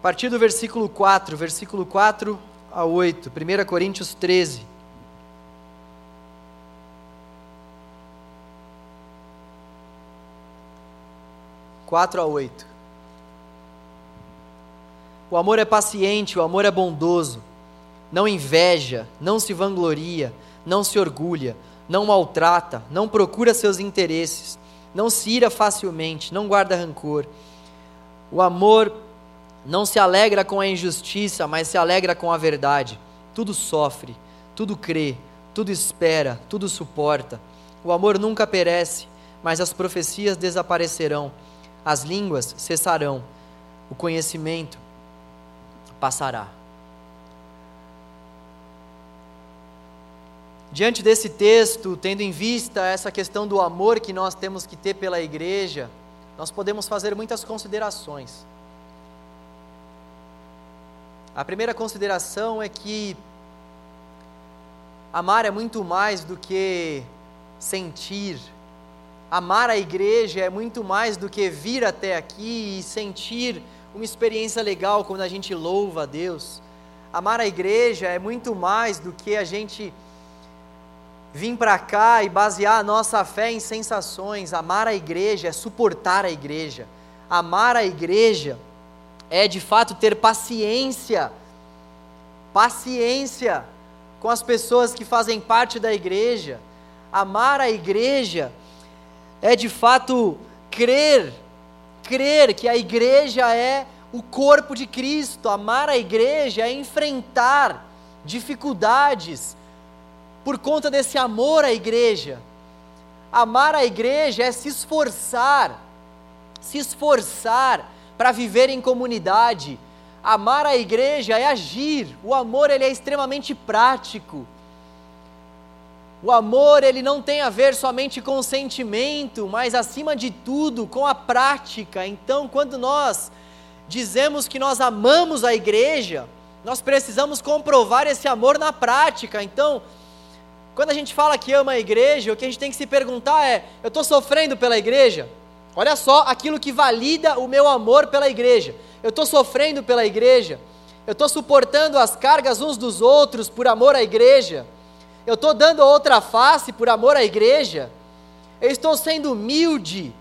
A: A partir do versículo 4, versículo 4 a 8. 1 Coríntios 13. 4 a 8. O amor é paciente, o amor é bondoso, não inveja, não se vangloria, não se orgulha, não maltrata, não procura seus interesses, não se ira facilmente, não guarda rancor. O amor não se alegra com a injustiça, mas se alegra com a verdade. Tudo sofre, tudo crê, tudo espera, tudo suporta. O amor nunca perece, mas as profecias desaparecerão as línguas cessarão, o conhecimento passará. Diante desse texto, tendo em vista essa questão do amor que nós temos que ter pela igreja, nós podemos fazer muitas considerações. A primeira consideração é que amar é muito mais do que sentir, Amar a igreja é muito mais do que vir até aqui e sentir uma experiência legal quando a gente louva a Deus. Amar a igreja é muito mais do que a gente vir para cá e basear a nossa fé em sensações. Amar a igreja é suportar a igreja. Amar a igreja é de fato ter paciência. Paciência com as pessoas que fazem parte da igreja. Amar a igreja é de fato crer, crer que a igreja é o corpo de Cristo, amar a igreja é enfrentar dificuldades por conta desse amor à igreja. Amar a igreja é se esforçar, se esforçar para viver em comunidade. Amar a igreja é agir. O amor ele é extremamente prático. O amor ele não tem a ver somente com o sentimento, mas acima de tudo com a prática. Então, quando nós dizemos que nós amamos a igreja, nós precisamos comprovar esse amor na prática. Então, quando a gente fala que ama a igreja, o que a gente tem que se perguntar é: eu estou sofrendo pela igreja? Olha só aquilo que valida o meu amor pela igreja. Eu estou sofrendo pela igreja. Eu estou suportando as cargas uns dos outros por amor à igreja. Eu estou dando outra face por amor à igreja. Eu estou sendo humilde,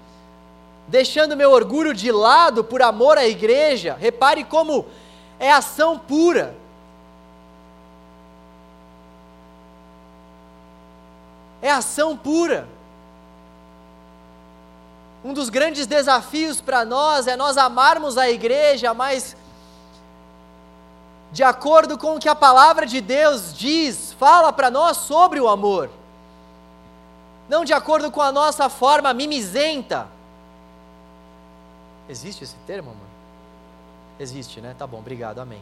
A: deixando meu orgulho de lado por amor à igreja. Repare como é ação pura. É ação pura. Um dos grandes desafios para nós é nós amarmos a igreja, mas de acordo com o que a palavra de Deus diz, fala para nós sobre o amor. Não de acordo com a nossa forma mimizenta. Existe esse termo, amor? Existe, né? Tá bom, obrigado, amém.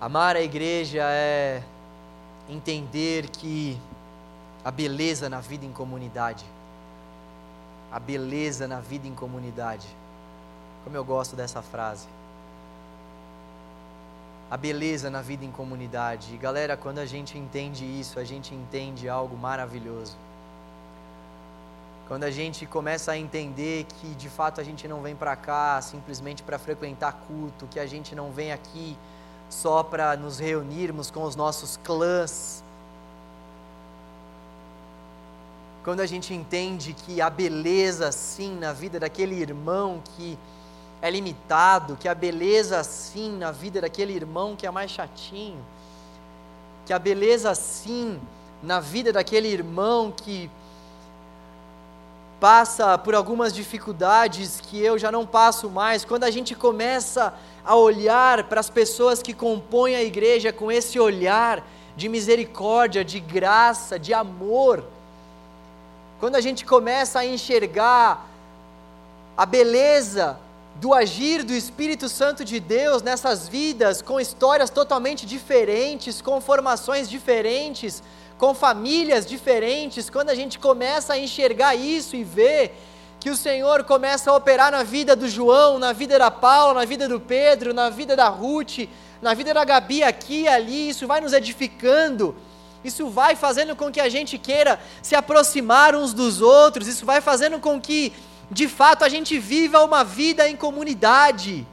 A: Amar a igreja é entender que a beleza na vida em comunidade, a beleza na vida em comunidade, como eu gosto dessa frase, a beleza na vida em comunidade. E galera, quando a gente entende isso, a gente entende algo maravilhoso. Quando a gente começa a entender que de fato a gente não vem para cá simplesmente para frequentar culto, que a gente não vem aqui só para nos reunirmos com os nossos clãs. Quando a gente entende que a beleza, sim, na vida daquele irmão que é limitado, que a beleza, sim, na vida daquele irmão que é mais chatinho, que a beleza, sim, na vida daquele irmão que passa por algumas dificuldades que eu já não passo mais, quando a gente começa a olhar para as pessoas que compõem a igreja com esse olhar de misericórdia, de graça, de amor, quando a gente começa a enxergar a beleza do agir do Espírito Santo de Deus nessas vidas, com histórias totalmente diferentes, com formações diferentes, com famílias diferentes, quando a gente começa a enxergar isso e ver que o Senhor começa a operar na vida do João, na vida da Paula, na vida do Pedro, na vida da Ruth, na vida da Gabi aqui e ali, isso vai nos edificando. Isso vai fazendo com que a gente queira se aproximar uns dos outros, isso vai fazendo com que, de fato, a gente viva uma vida em comunidade.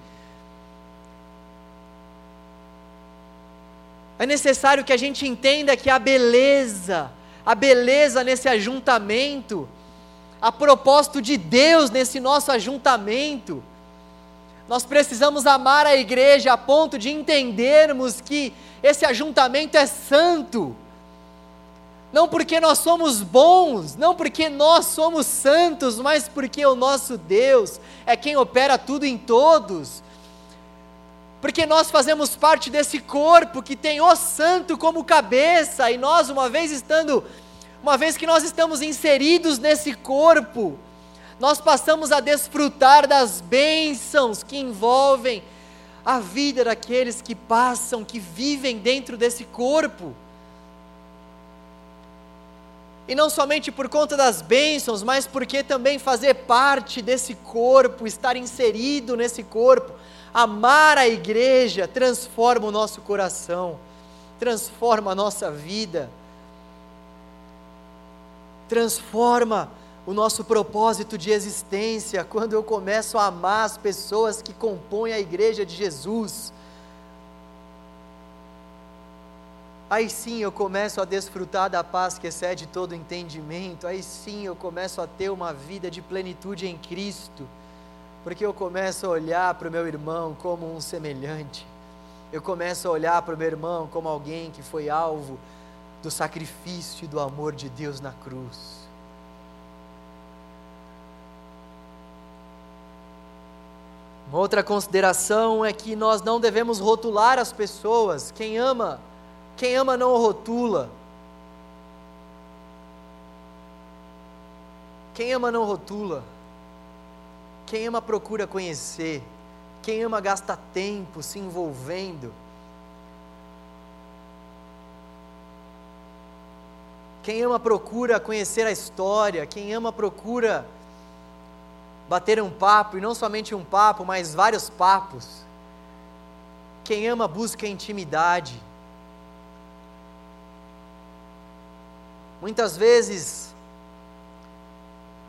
A: É necessário que a gente entenda que a beleza, a beleza nesse ajuntamento, a propósito de Deus nesse nosso ajuntamento, nós precisamos amar a igreja a ponto de entendermos que esse ajuntamento é santo. Não porque nós somos bons, não porque nós somos santos, mas porque o nosso Deus é quem opera tudo em todos porque nós fazemos parte desse corpo que tem o santo como cabeça, e nós, uma vez estando, uma vez que nós estamos inseridos nesse corpo, nós passamos a desfrutar das bênçãos que envolvem a vida daqueles que passam, que vivem dentro desse corpo. E não somente por conta das bênçãos, mas porque também fazer parte desse corpo, estar inserido nesse corpo, Amar a igreja transforma o nosso coração, transforma a nossa vida, transforma o nosso propósito de existência. Quando eu começo a amar as pessoas que compõem a igreja de Jesus, aí sim eu começo a desfrutar da paz que excede todo entendimento, aí sim eu começo a ter uma vida de plenitude em Cristo porque eu começo a olhar para o meu irmão como um semelhante, eu começo a olhar para o meu irmão como alguém que foi alvo do sacrifício e do amor de Deus na cruz. Uma outra consideração é que nós não devemos rotular as pessoas. Quem ama, quem ama não rotula. Quem ama não rotula. Quem ama procura conhecer. Quem ama gasta tempo se envolvendo. Quem ama procura conhecer a história. Quem ama procura bater um papo, e não somente um papo, mas vários papos. Quem ama busca intimidade. Muitas vezes,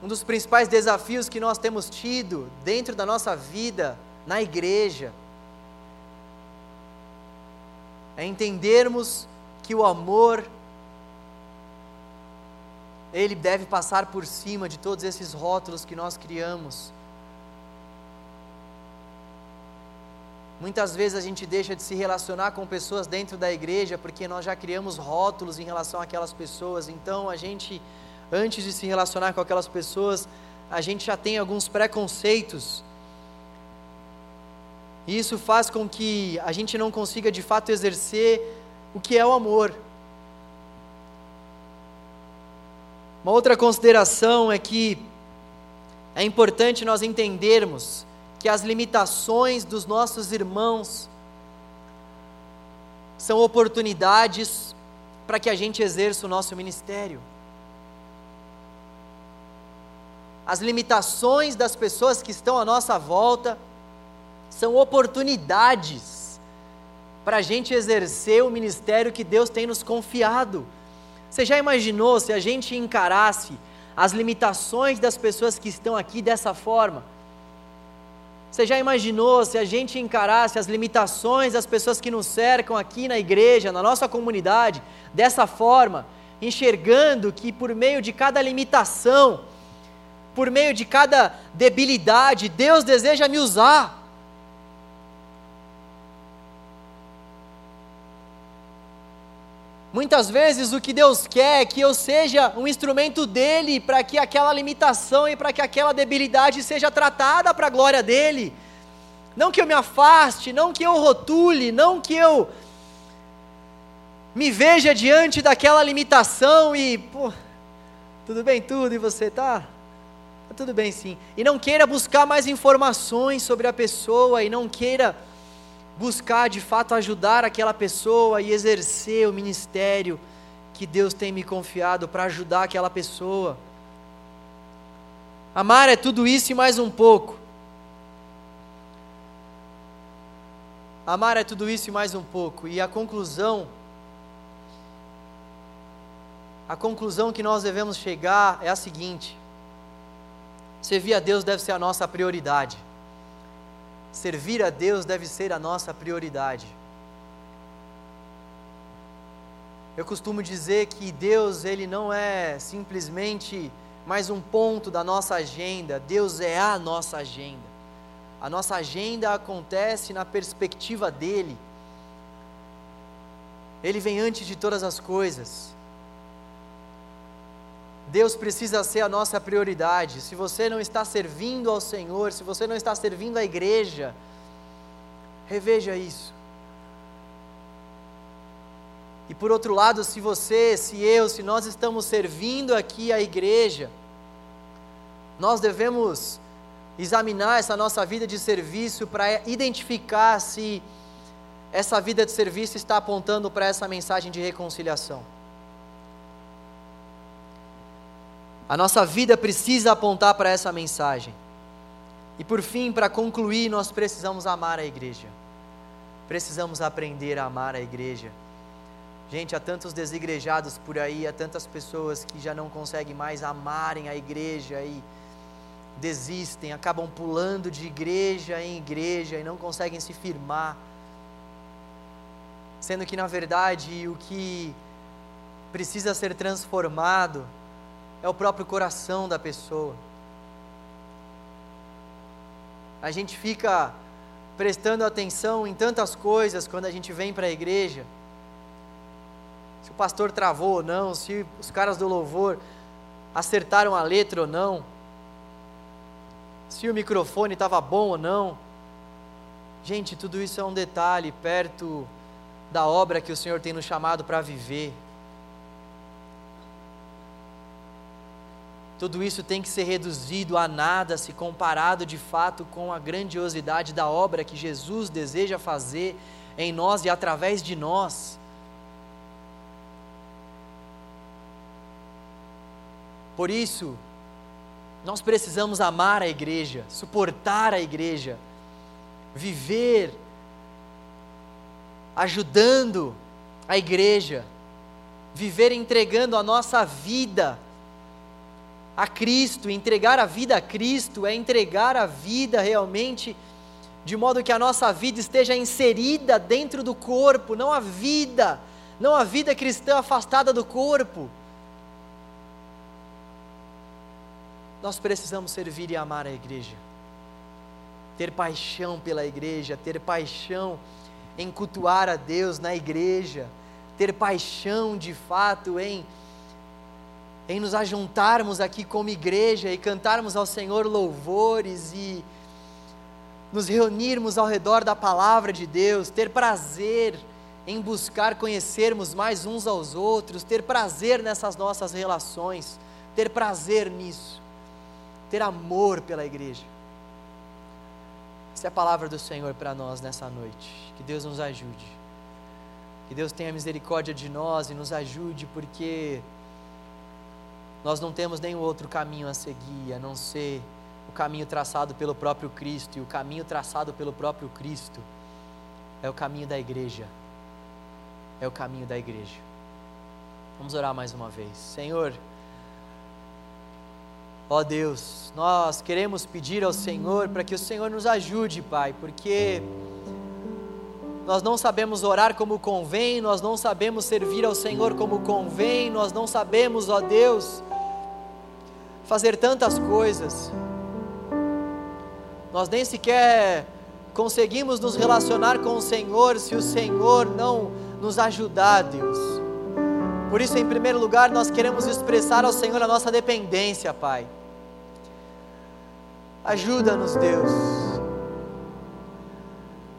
A: um dos principais desafios que nós temos tido dentro da nossa vida na igreja é entendermos que o amor ele deve passar por cima de todos esses rótulos que nós criamos. Muitas vezes a gente deixa de se relacionar com pessoas dentro da igreja porque nós já criamos rótulos em relação àquelas pessoas. Então a gente, antes de se relacionar com aquelas pessoas, a gente já tem alguns preconceitos. E isso faz com que a gente não consiga de fato exercer o que é o amor. Uma outra consideração é que é importante nós entendermos que as limitações dos nossos irmãos são oportunidades para que a gente exerça o nosso ministério. As limitações das pessoas que estão à nossa volta são oportunidades para a gente exercer o ministério que Deus tem nos confiado. Você já imaginou se a gente encarasse as limitações das pessoas que estão aqui dessa forma? Você já imaginou se a gente encarasse as limitações das pessoas que nos cercam aqui na igreja, na nossa comunidade, dessa forma, enxergando que por meio de cada limitação, por meio de cada debilidade, Deus deseja me usar? Muitas vezes o que Deus quer é que eu seja um instrumento dele para que aquela limitação e para que aquela debilidade seja tratada para a glória dele. Não que eu me afaste, não que eu rotule, não que eu me veja diante daquela limitação e, pô, tudo bem tudo e você tá? Tá tudo bem sim. E não queira buscar mais informações sobre a pessoa e não queira buscar de fato ajudar aquela pessoa e exercer o ministério que Deus tem me confiado para ajudar aquela pessoa. Amar é tudo isso e mais um pouco. Amar é tudo isso e mais um pouco. E a conclusão, a conclusão que nós devemos chegar é a seguinte: servir a Deus deve ser a nossa prioridade. Servir a Deus deve ser a nossa prioridade. Eu costumo dizer que Deus, ele não é simplesmente mais um ponto da nossa agenda, Deus é a nossa agenda. A nossa agenda acontece na perspectiva dele. Ele vem antes de todas as coisas. Deus precisa ser a nossa prioridade. Se você não está servindo ao Senhor, se você não está servindo à igreja, reveja isso. E por outro lado, se você, se eu, se nós estamos servindo aqui a igreja, nós devemos examinar essa nossa vida de serviço para identificar se essa vida de serviço está apontando para essa mensagem de reconciliação. A nossa vida precisa apontar para essa mensagem. E por fim, para concluir, nós precisamos amar a igreja. Precisamos aprender a amar a igreja. Gente, há tantos desigrejados por aí, há tantas pessoas que já não conseguem mais amarem a igreja e desistem, acabam pulando de igreja em igreja e não conseguem se firmar. Sendo que, na verdade, o que precisa ser transformado é o próprio coração da pessoa. A gente fica prestando atenção em tantas coisas quando a gente vem para a igreja. Se o pastor travou ou não, se os caras do louvor acertaram a letra ou não, se o microfone estava bom ou não. Gente, tudo isso é um detalhe perto da obra que o Senhor tem nos chamado para viver. Tudo isso tem que ser reduzido a nada se comparado de fato com a grandiosidade da obra que Jesus deseja fazer em nós e através de nós. Por isso, nós precisamos amar a igreja, suportar a igreja, viver ajudando a igreja, viver entregando a nossa vida a Cristo, entregar a vida a Cristo é entregar a vida realmente de modo que a nossa vida esteja inserida dentro do corpo, não a vida, não a vida cristã afastada do corpo. Nós precisamos servir e amar a igreja, ter paixão pela igreja, ter paixão em cultuar a Deus na igreja, ter paixão de fato em em nos ajuntarmos aqui como igreja e cantarmos ao Senhor louvores e nos reunirmos ao redor da palavra de Deus, ter prazer em buscar conhecermos mais uns aos outros, ter prazer nessas nossas relações, ter prazer nisso, ter amor pela igreja. Essa é a palavra do Senhor para nós nessa noite. Que Deus nos ajude. Que Deus tenha misericórdia de nós e nos ajude, porque nós não temos nenhum outro caminho a seguir a não ser o caminho traçado pelo próprio Cristo, e o caminho traçado pelo próprio Cristo é o caminho da igreja. É o caminho da igreja. Vamos orar mais uma vez. Senhor, ó Deus, nós queremos pedir ao Senhor para que o Senhor nos ajude, Pai, porque nós não sabemos orar como convém, nós não sabemos servir ao Senhor como convém, nós não sabemos, ó Deus, fazer tantas coisas. Nós nem sequer conseguimos nos relacionar com o Senhor se o Senhor não nos ajudar, Deus. Por isso, em primeiro lugar, nós queremos expressar ao Senhor a nossa dependência, Pai. Ajuda-nos, Deus.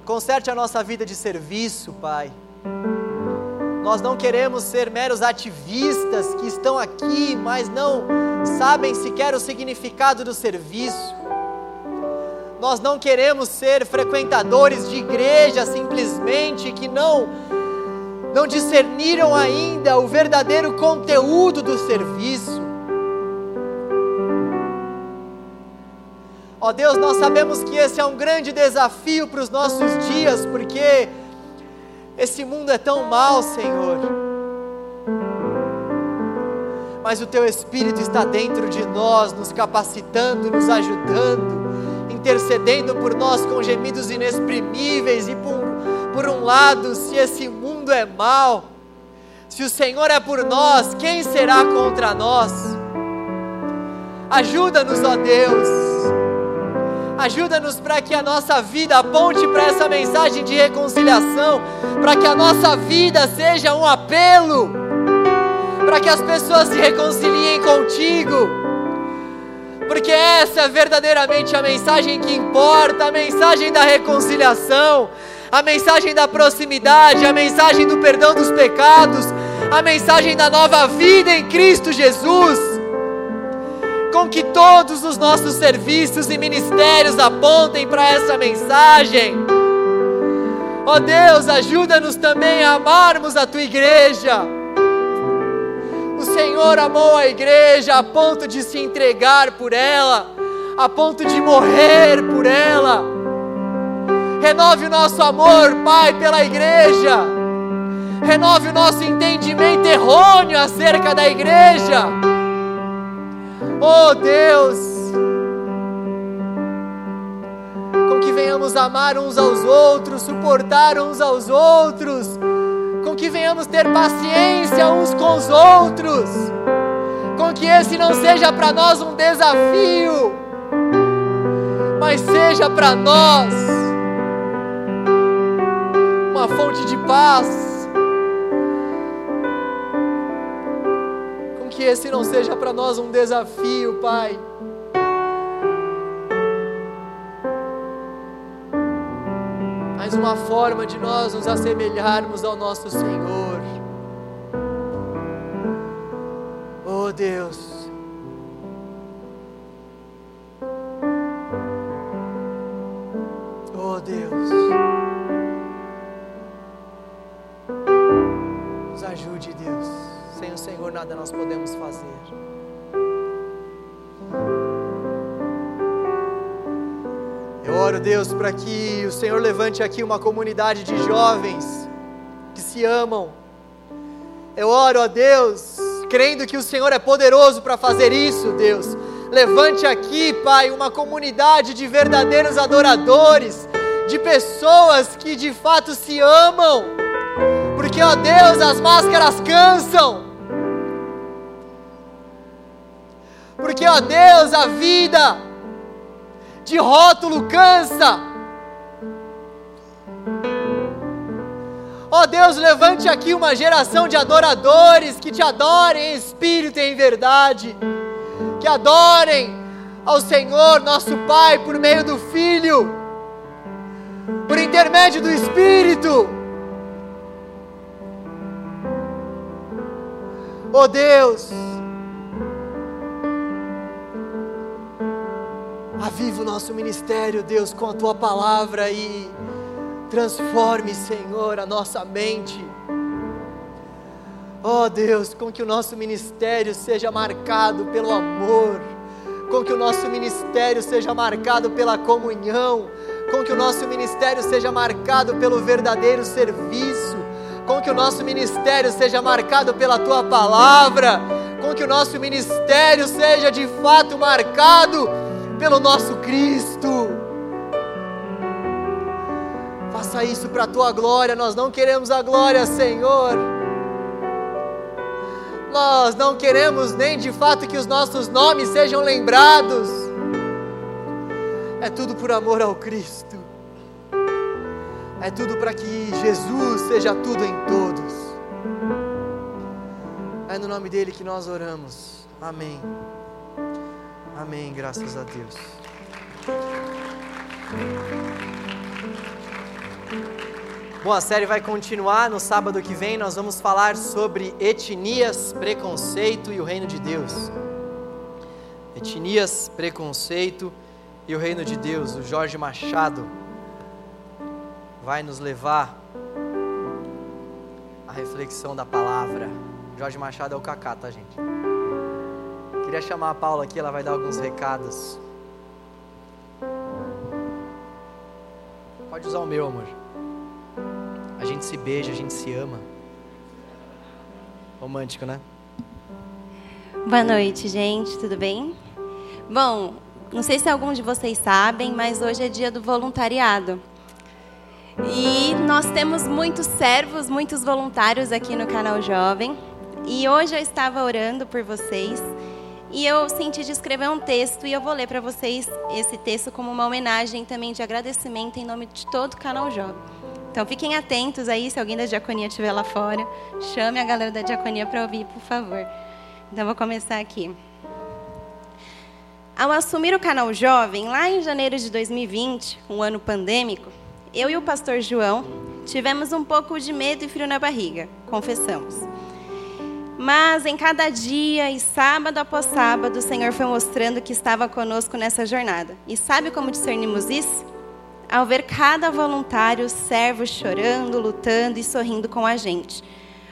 A: Conserte a nossa vida de serviço, Pai. Nós não queremos ser meros ativistas que estão aqui, mas não sabem sequer o significado do serviço. Nós não queremos ser frequentadores de igreja simplesmente que não não discerniram ainda o verdadeiro conteúdo do serviço. Ó Deus, nós sabemos que esse é um grande desafio para os nossos dias, porque esse mundo é tão mal, Senhor. Mas o Teu Espírito está dentro de nós, nos capacitando, nos ajudando, intercedendo por nós com gemidos inexprimíveis. E por, por um lado, se esse mundo é mal, se o Senhor é por nós, quem será contra nós? Ajuda-nos, ó Deus Ajuda-nos para que a nossa vida aponte para essa mensagem de reconciliação, para que a nossa vida seja um apelo, para que as pessoas se reconciliem contigo, porque essa é verdadeiramente a mensagem que importa a mensagem da reconciliação, a mensagem da proximidade, a mensagem do perdão dos pecados, a mensagem da nova vida em Cristo Jesus com que todos os nossos serviços e ministérios apontem para essa mensagem. Ó oh Deus, ajuda-nos também a amarmos a tua igreja. O Senhor amou a igreja a ponto de se entregar por ela, a ponto de morrer por ela. Renove o nosso amor, Pai, pela igreja. Renove o nosso entendimento errôneo acerca da igreja Oh Deus, com que venhamos amar uns aos outros, suportar uns aos outros, com que venhamos ter paciência uns com os outros, com que esse não seja para nós um desafio, mas seja para nós uma fonte de paz que esse não seja para nós um desafio, Pai. Mas uma forma de nós nos assemelharmos ao nosso Senhor. Oh Deus. Oh Deus. Senhor nada nós podemos fazer. Eu oro, Deus, para que o Senhor levante aqui uma comunidade de jovens que se amam. Eu oro a Deus, crendo que o Senhor é poderoso para fazer isso, Deus. Levante aqui, Pai, uma comunidade de verdadeiros adoradores, de pessoas que de fato se amam, porque, ó Deus, as máscaras cansam. Porque, ó Deus, a vida de rótulo cansa. Ó Deus, levante aqui uma geração de adoradores que te adorem em espírito e em verdade, que adorem ao Senhor, nosso Pai, por meio do Filho, por intermédio do Espírito. Ó Deus, Aviva o nosso ministério, Deus, com a tua palavra e transforme, Senhor, a nossa mente. Oh Deus, com que o nosso ministério seja marcado pelo amor, com que o nosso ministério seja marcado pela comunhão, com que o nosso ministério seja marcado pelo verdadeiro serviço, com que o nosso ministério seja marcado pela tua palavra, com que o nosso ministério seja de fato marcado pelo nosso Cristo. Faça isso para a tua glória, nós não queremos a glória, Senhor. Nós não queremos nem de fato que os nossos nomes sejam lembrados. É tudo por amor ao Cristo. É tudo para que Jesus seja tudo em todos. É no nome dele que nós oramos. Amém. Amém, graças a Deus. Bom, a série vai continuar. No sábado que vem, nós vamos falar sobre etnias, preconceito e o reino de Deus. Etnias, preconceito e o reino de Deus. O Jorge Machado vai nos levar à reflexão da palavra. Jorge Machado é o Cacá, tá, gente? Queria chamar a Paula aqui, ela vai dar alguns recados. Pode usar o meu, amor. A gente se beija, a gente se ama. Romântico, né?
B: Boa noite, gente, tudo bem? Bom, não sei se alguns de vocês sabem, mas hoje é dia do voluntariado. E nós temos muitos servos, muitos voluntários aqui no canal Jovem. E hoje eu estava orando por vocês e eu senti de escrever um texto e eu vou ler para vocês esse texto como uma homenagem também de agradecimento em nome de todo o canal Jovem. Então fiquem atentos aí, se alguém da diaconia estiver lá fora, chame a galera da diaconia para ouvir, por favor. Então vou começar aqui. Ao assumir o canal Jovem, lá em janeiro de 2020, um ano pandêmico, eu e o pastor João tivemos um pouco de medo e frio na barriga, confessamos. Mas em cada dia e sábado após sábado, o Senhor foi mostrando que estava conosco nessa jornada. E sabe como discernimos isso? Ao ver cada voluntário, servo chorando, lutando e sorrindo com a gente.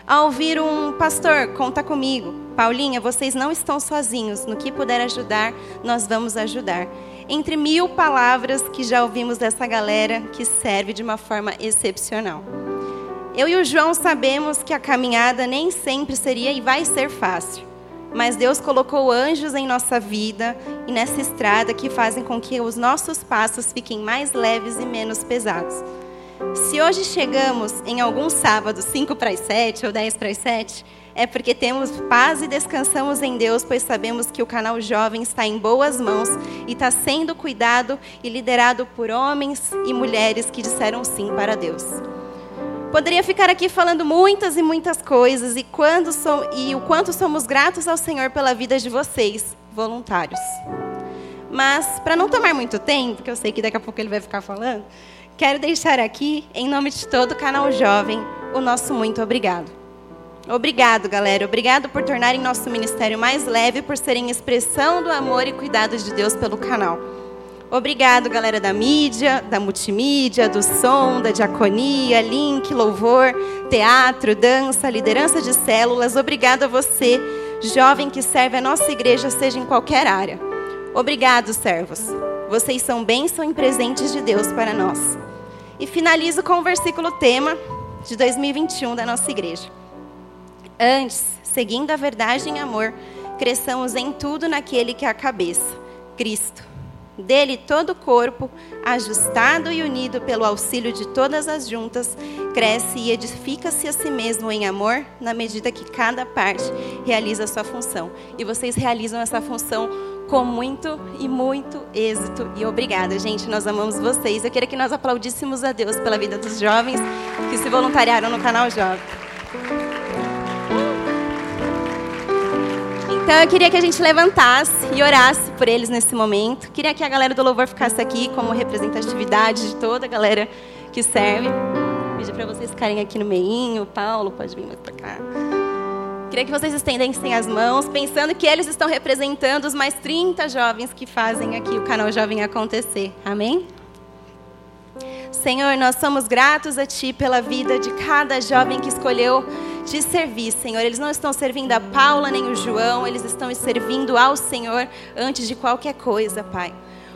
B: Ao ouvir um pastor, conta comigo. Paulinha, vocês não estão sozinhos. No que puder ajudar, nós vamos ajudar. Entre mil palavras que já ouvimos dessa galera que serve de uma forma excepcional. Eu e o João sabemos que a caminhada nem sempre seria e vai ser fácil. Mas Deus colocou anjos em nossa vida e nessa estrada que fazem com que os nossos passos fiquem mais leves e menos pesados. Se hoje chegamos em algum sábado 5 para as 7 ou 10 para as 7, é porque temos paz e descansamos em Deus, pois sabemos que o canal Jovem está em boas mãos e está sendo cuidado e liderado por homens e mulheres que disseram sim para Deus. Poderia ficar aqui falando muitas e muitas coisas e, quando so, e o quanto somos gratos ao Senhor pela vida de vocês, voluntários. Mas, para não tomar muito tempo, porque eu sei que daqui a pouco ele vai ficar falando, quero deixar aqui, em nome de todo o canal Jovem, o nosso muito obrigado. Obrigado, galera. Obrigado por tornarem nosso ministério mais leve, por serem expressão do amor e cuidado de Deus pelo canal. Obrigado, galera da mídia, da multimídia, do som, da diaconia, link, louvor, teatro, dança, liderança de células. Obrigado a você, jovem que serve a nossa igreja, seja em qualquer área. Obrigado, servos. Vocês são bênção e presentes de Deus para nós. E finalizo com o versículo tema de 2021 da nossa igreja. Antes, seguindo a verdade em amor, cresçamos em tudo naquele que é a cabeça, Cristo. Dele todo o corpo, ajustado e unido pelo auxílio de todas as juntas, cresce e edifica-se a si mesmo em amor, na medida que cada parte realiza a sua função. E vocês realizam essa função com muito e muito êxito. E obrigada, gente. Nós amamos vocês. Eu queria que nós aplaudíssemos a Deus pela vida dos jovens que se voluntariaram no canal Jovem. Então eu queria que a gente levantasse e orasse por eles nesse momento. Queria que a galera do louvor ficasse aqui como representatividade de toda a galera que serve. Pedir para vocês ficarem aqui no meinho. Paulo pode vir mais para cá. Queria que vocês estendessem as mãos, pensando que eles estão representando os mais 30 jovens que fazem aqui o canal Jovem acontecer. Amém? Senhor, nós somos gratos a Ti pela vida de cada jovem que escolheu te servir, Senhor. Eles não estão servindo a Paula nem o João, eles estão servindo ao Senhor antes de qualquer coisa, Pai.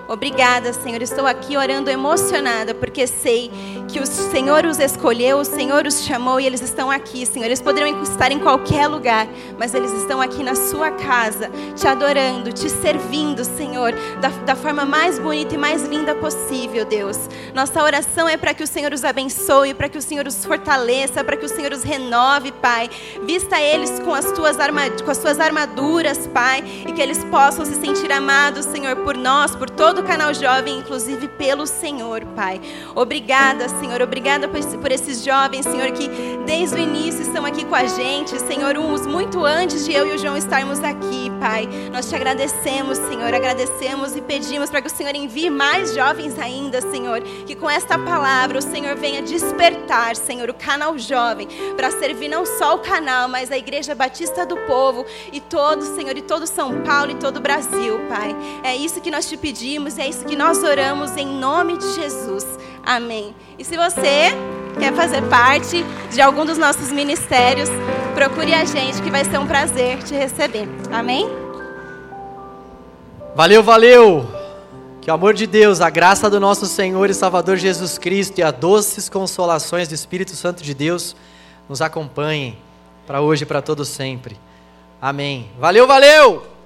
B: Obrigada, Senhor. Estou aqui orando emocionada, porque sei que o Senhor os escolheu, o Senhor os chamou e eles estão aqui, Senhor. Eles poderiam estar em qualquer lugar, mas eles estão aqui na sua casa, te adorando, te servindo, Senhor, da, da forma mais bonita e mais linda possível, Deus. Nossa oração é para que o Senhor os abençoe, para que o Senhor os fortaleça, para que o Senhor os renove, Pai. Vista eles com as, tuas com as suas armaduras, Pai, e que eles possam se sentir amados, Senhor, por nós, por todo todo o canal jovem, inclusive pelo Senhor, Pai. Obrigada, Senhor. Obrigada por esses jovens, Senhor, que desde o início estão aqui com a gente, Senhor, uns muito antes de eu e o João estarmos aqui, Pai. Nós te agradecemos, Senhor. Agradecemos e pedimos para que o Senhor envie mais jovens ainda, Senhor. Que com esta palavra o Senhor venha despertar, Senhor, o canal jovem, para servir não só o canal, mas a Igreja Batista do Povo e todo, Senhor, e todo São Paulo e todo o Brasil, Pai. É isso que nós te pedimos pedimos e é isso que nós oramos em nome de Jesus. Amém. E se você quer fazer parte de algum dos nossos ministérios, procure a gente que vai ser um prazer te receber. Amém?
A: Valeu, valeu! Que o amor de Deus, a graça do nosso Senhor e Salvador Jesus Cristo e as doces consolações do Espírito Santo de Deus nos acompanhem para hoje e para todo sempre. Amém. Valeu, valeu!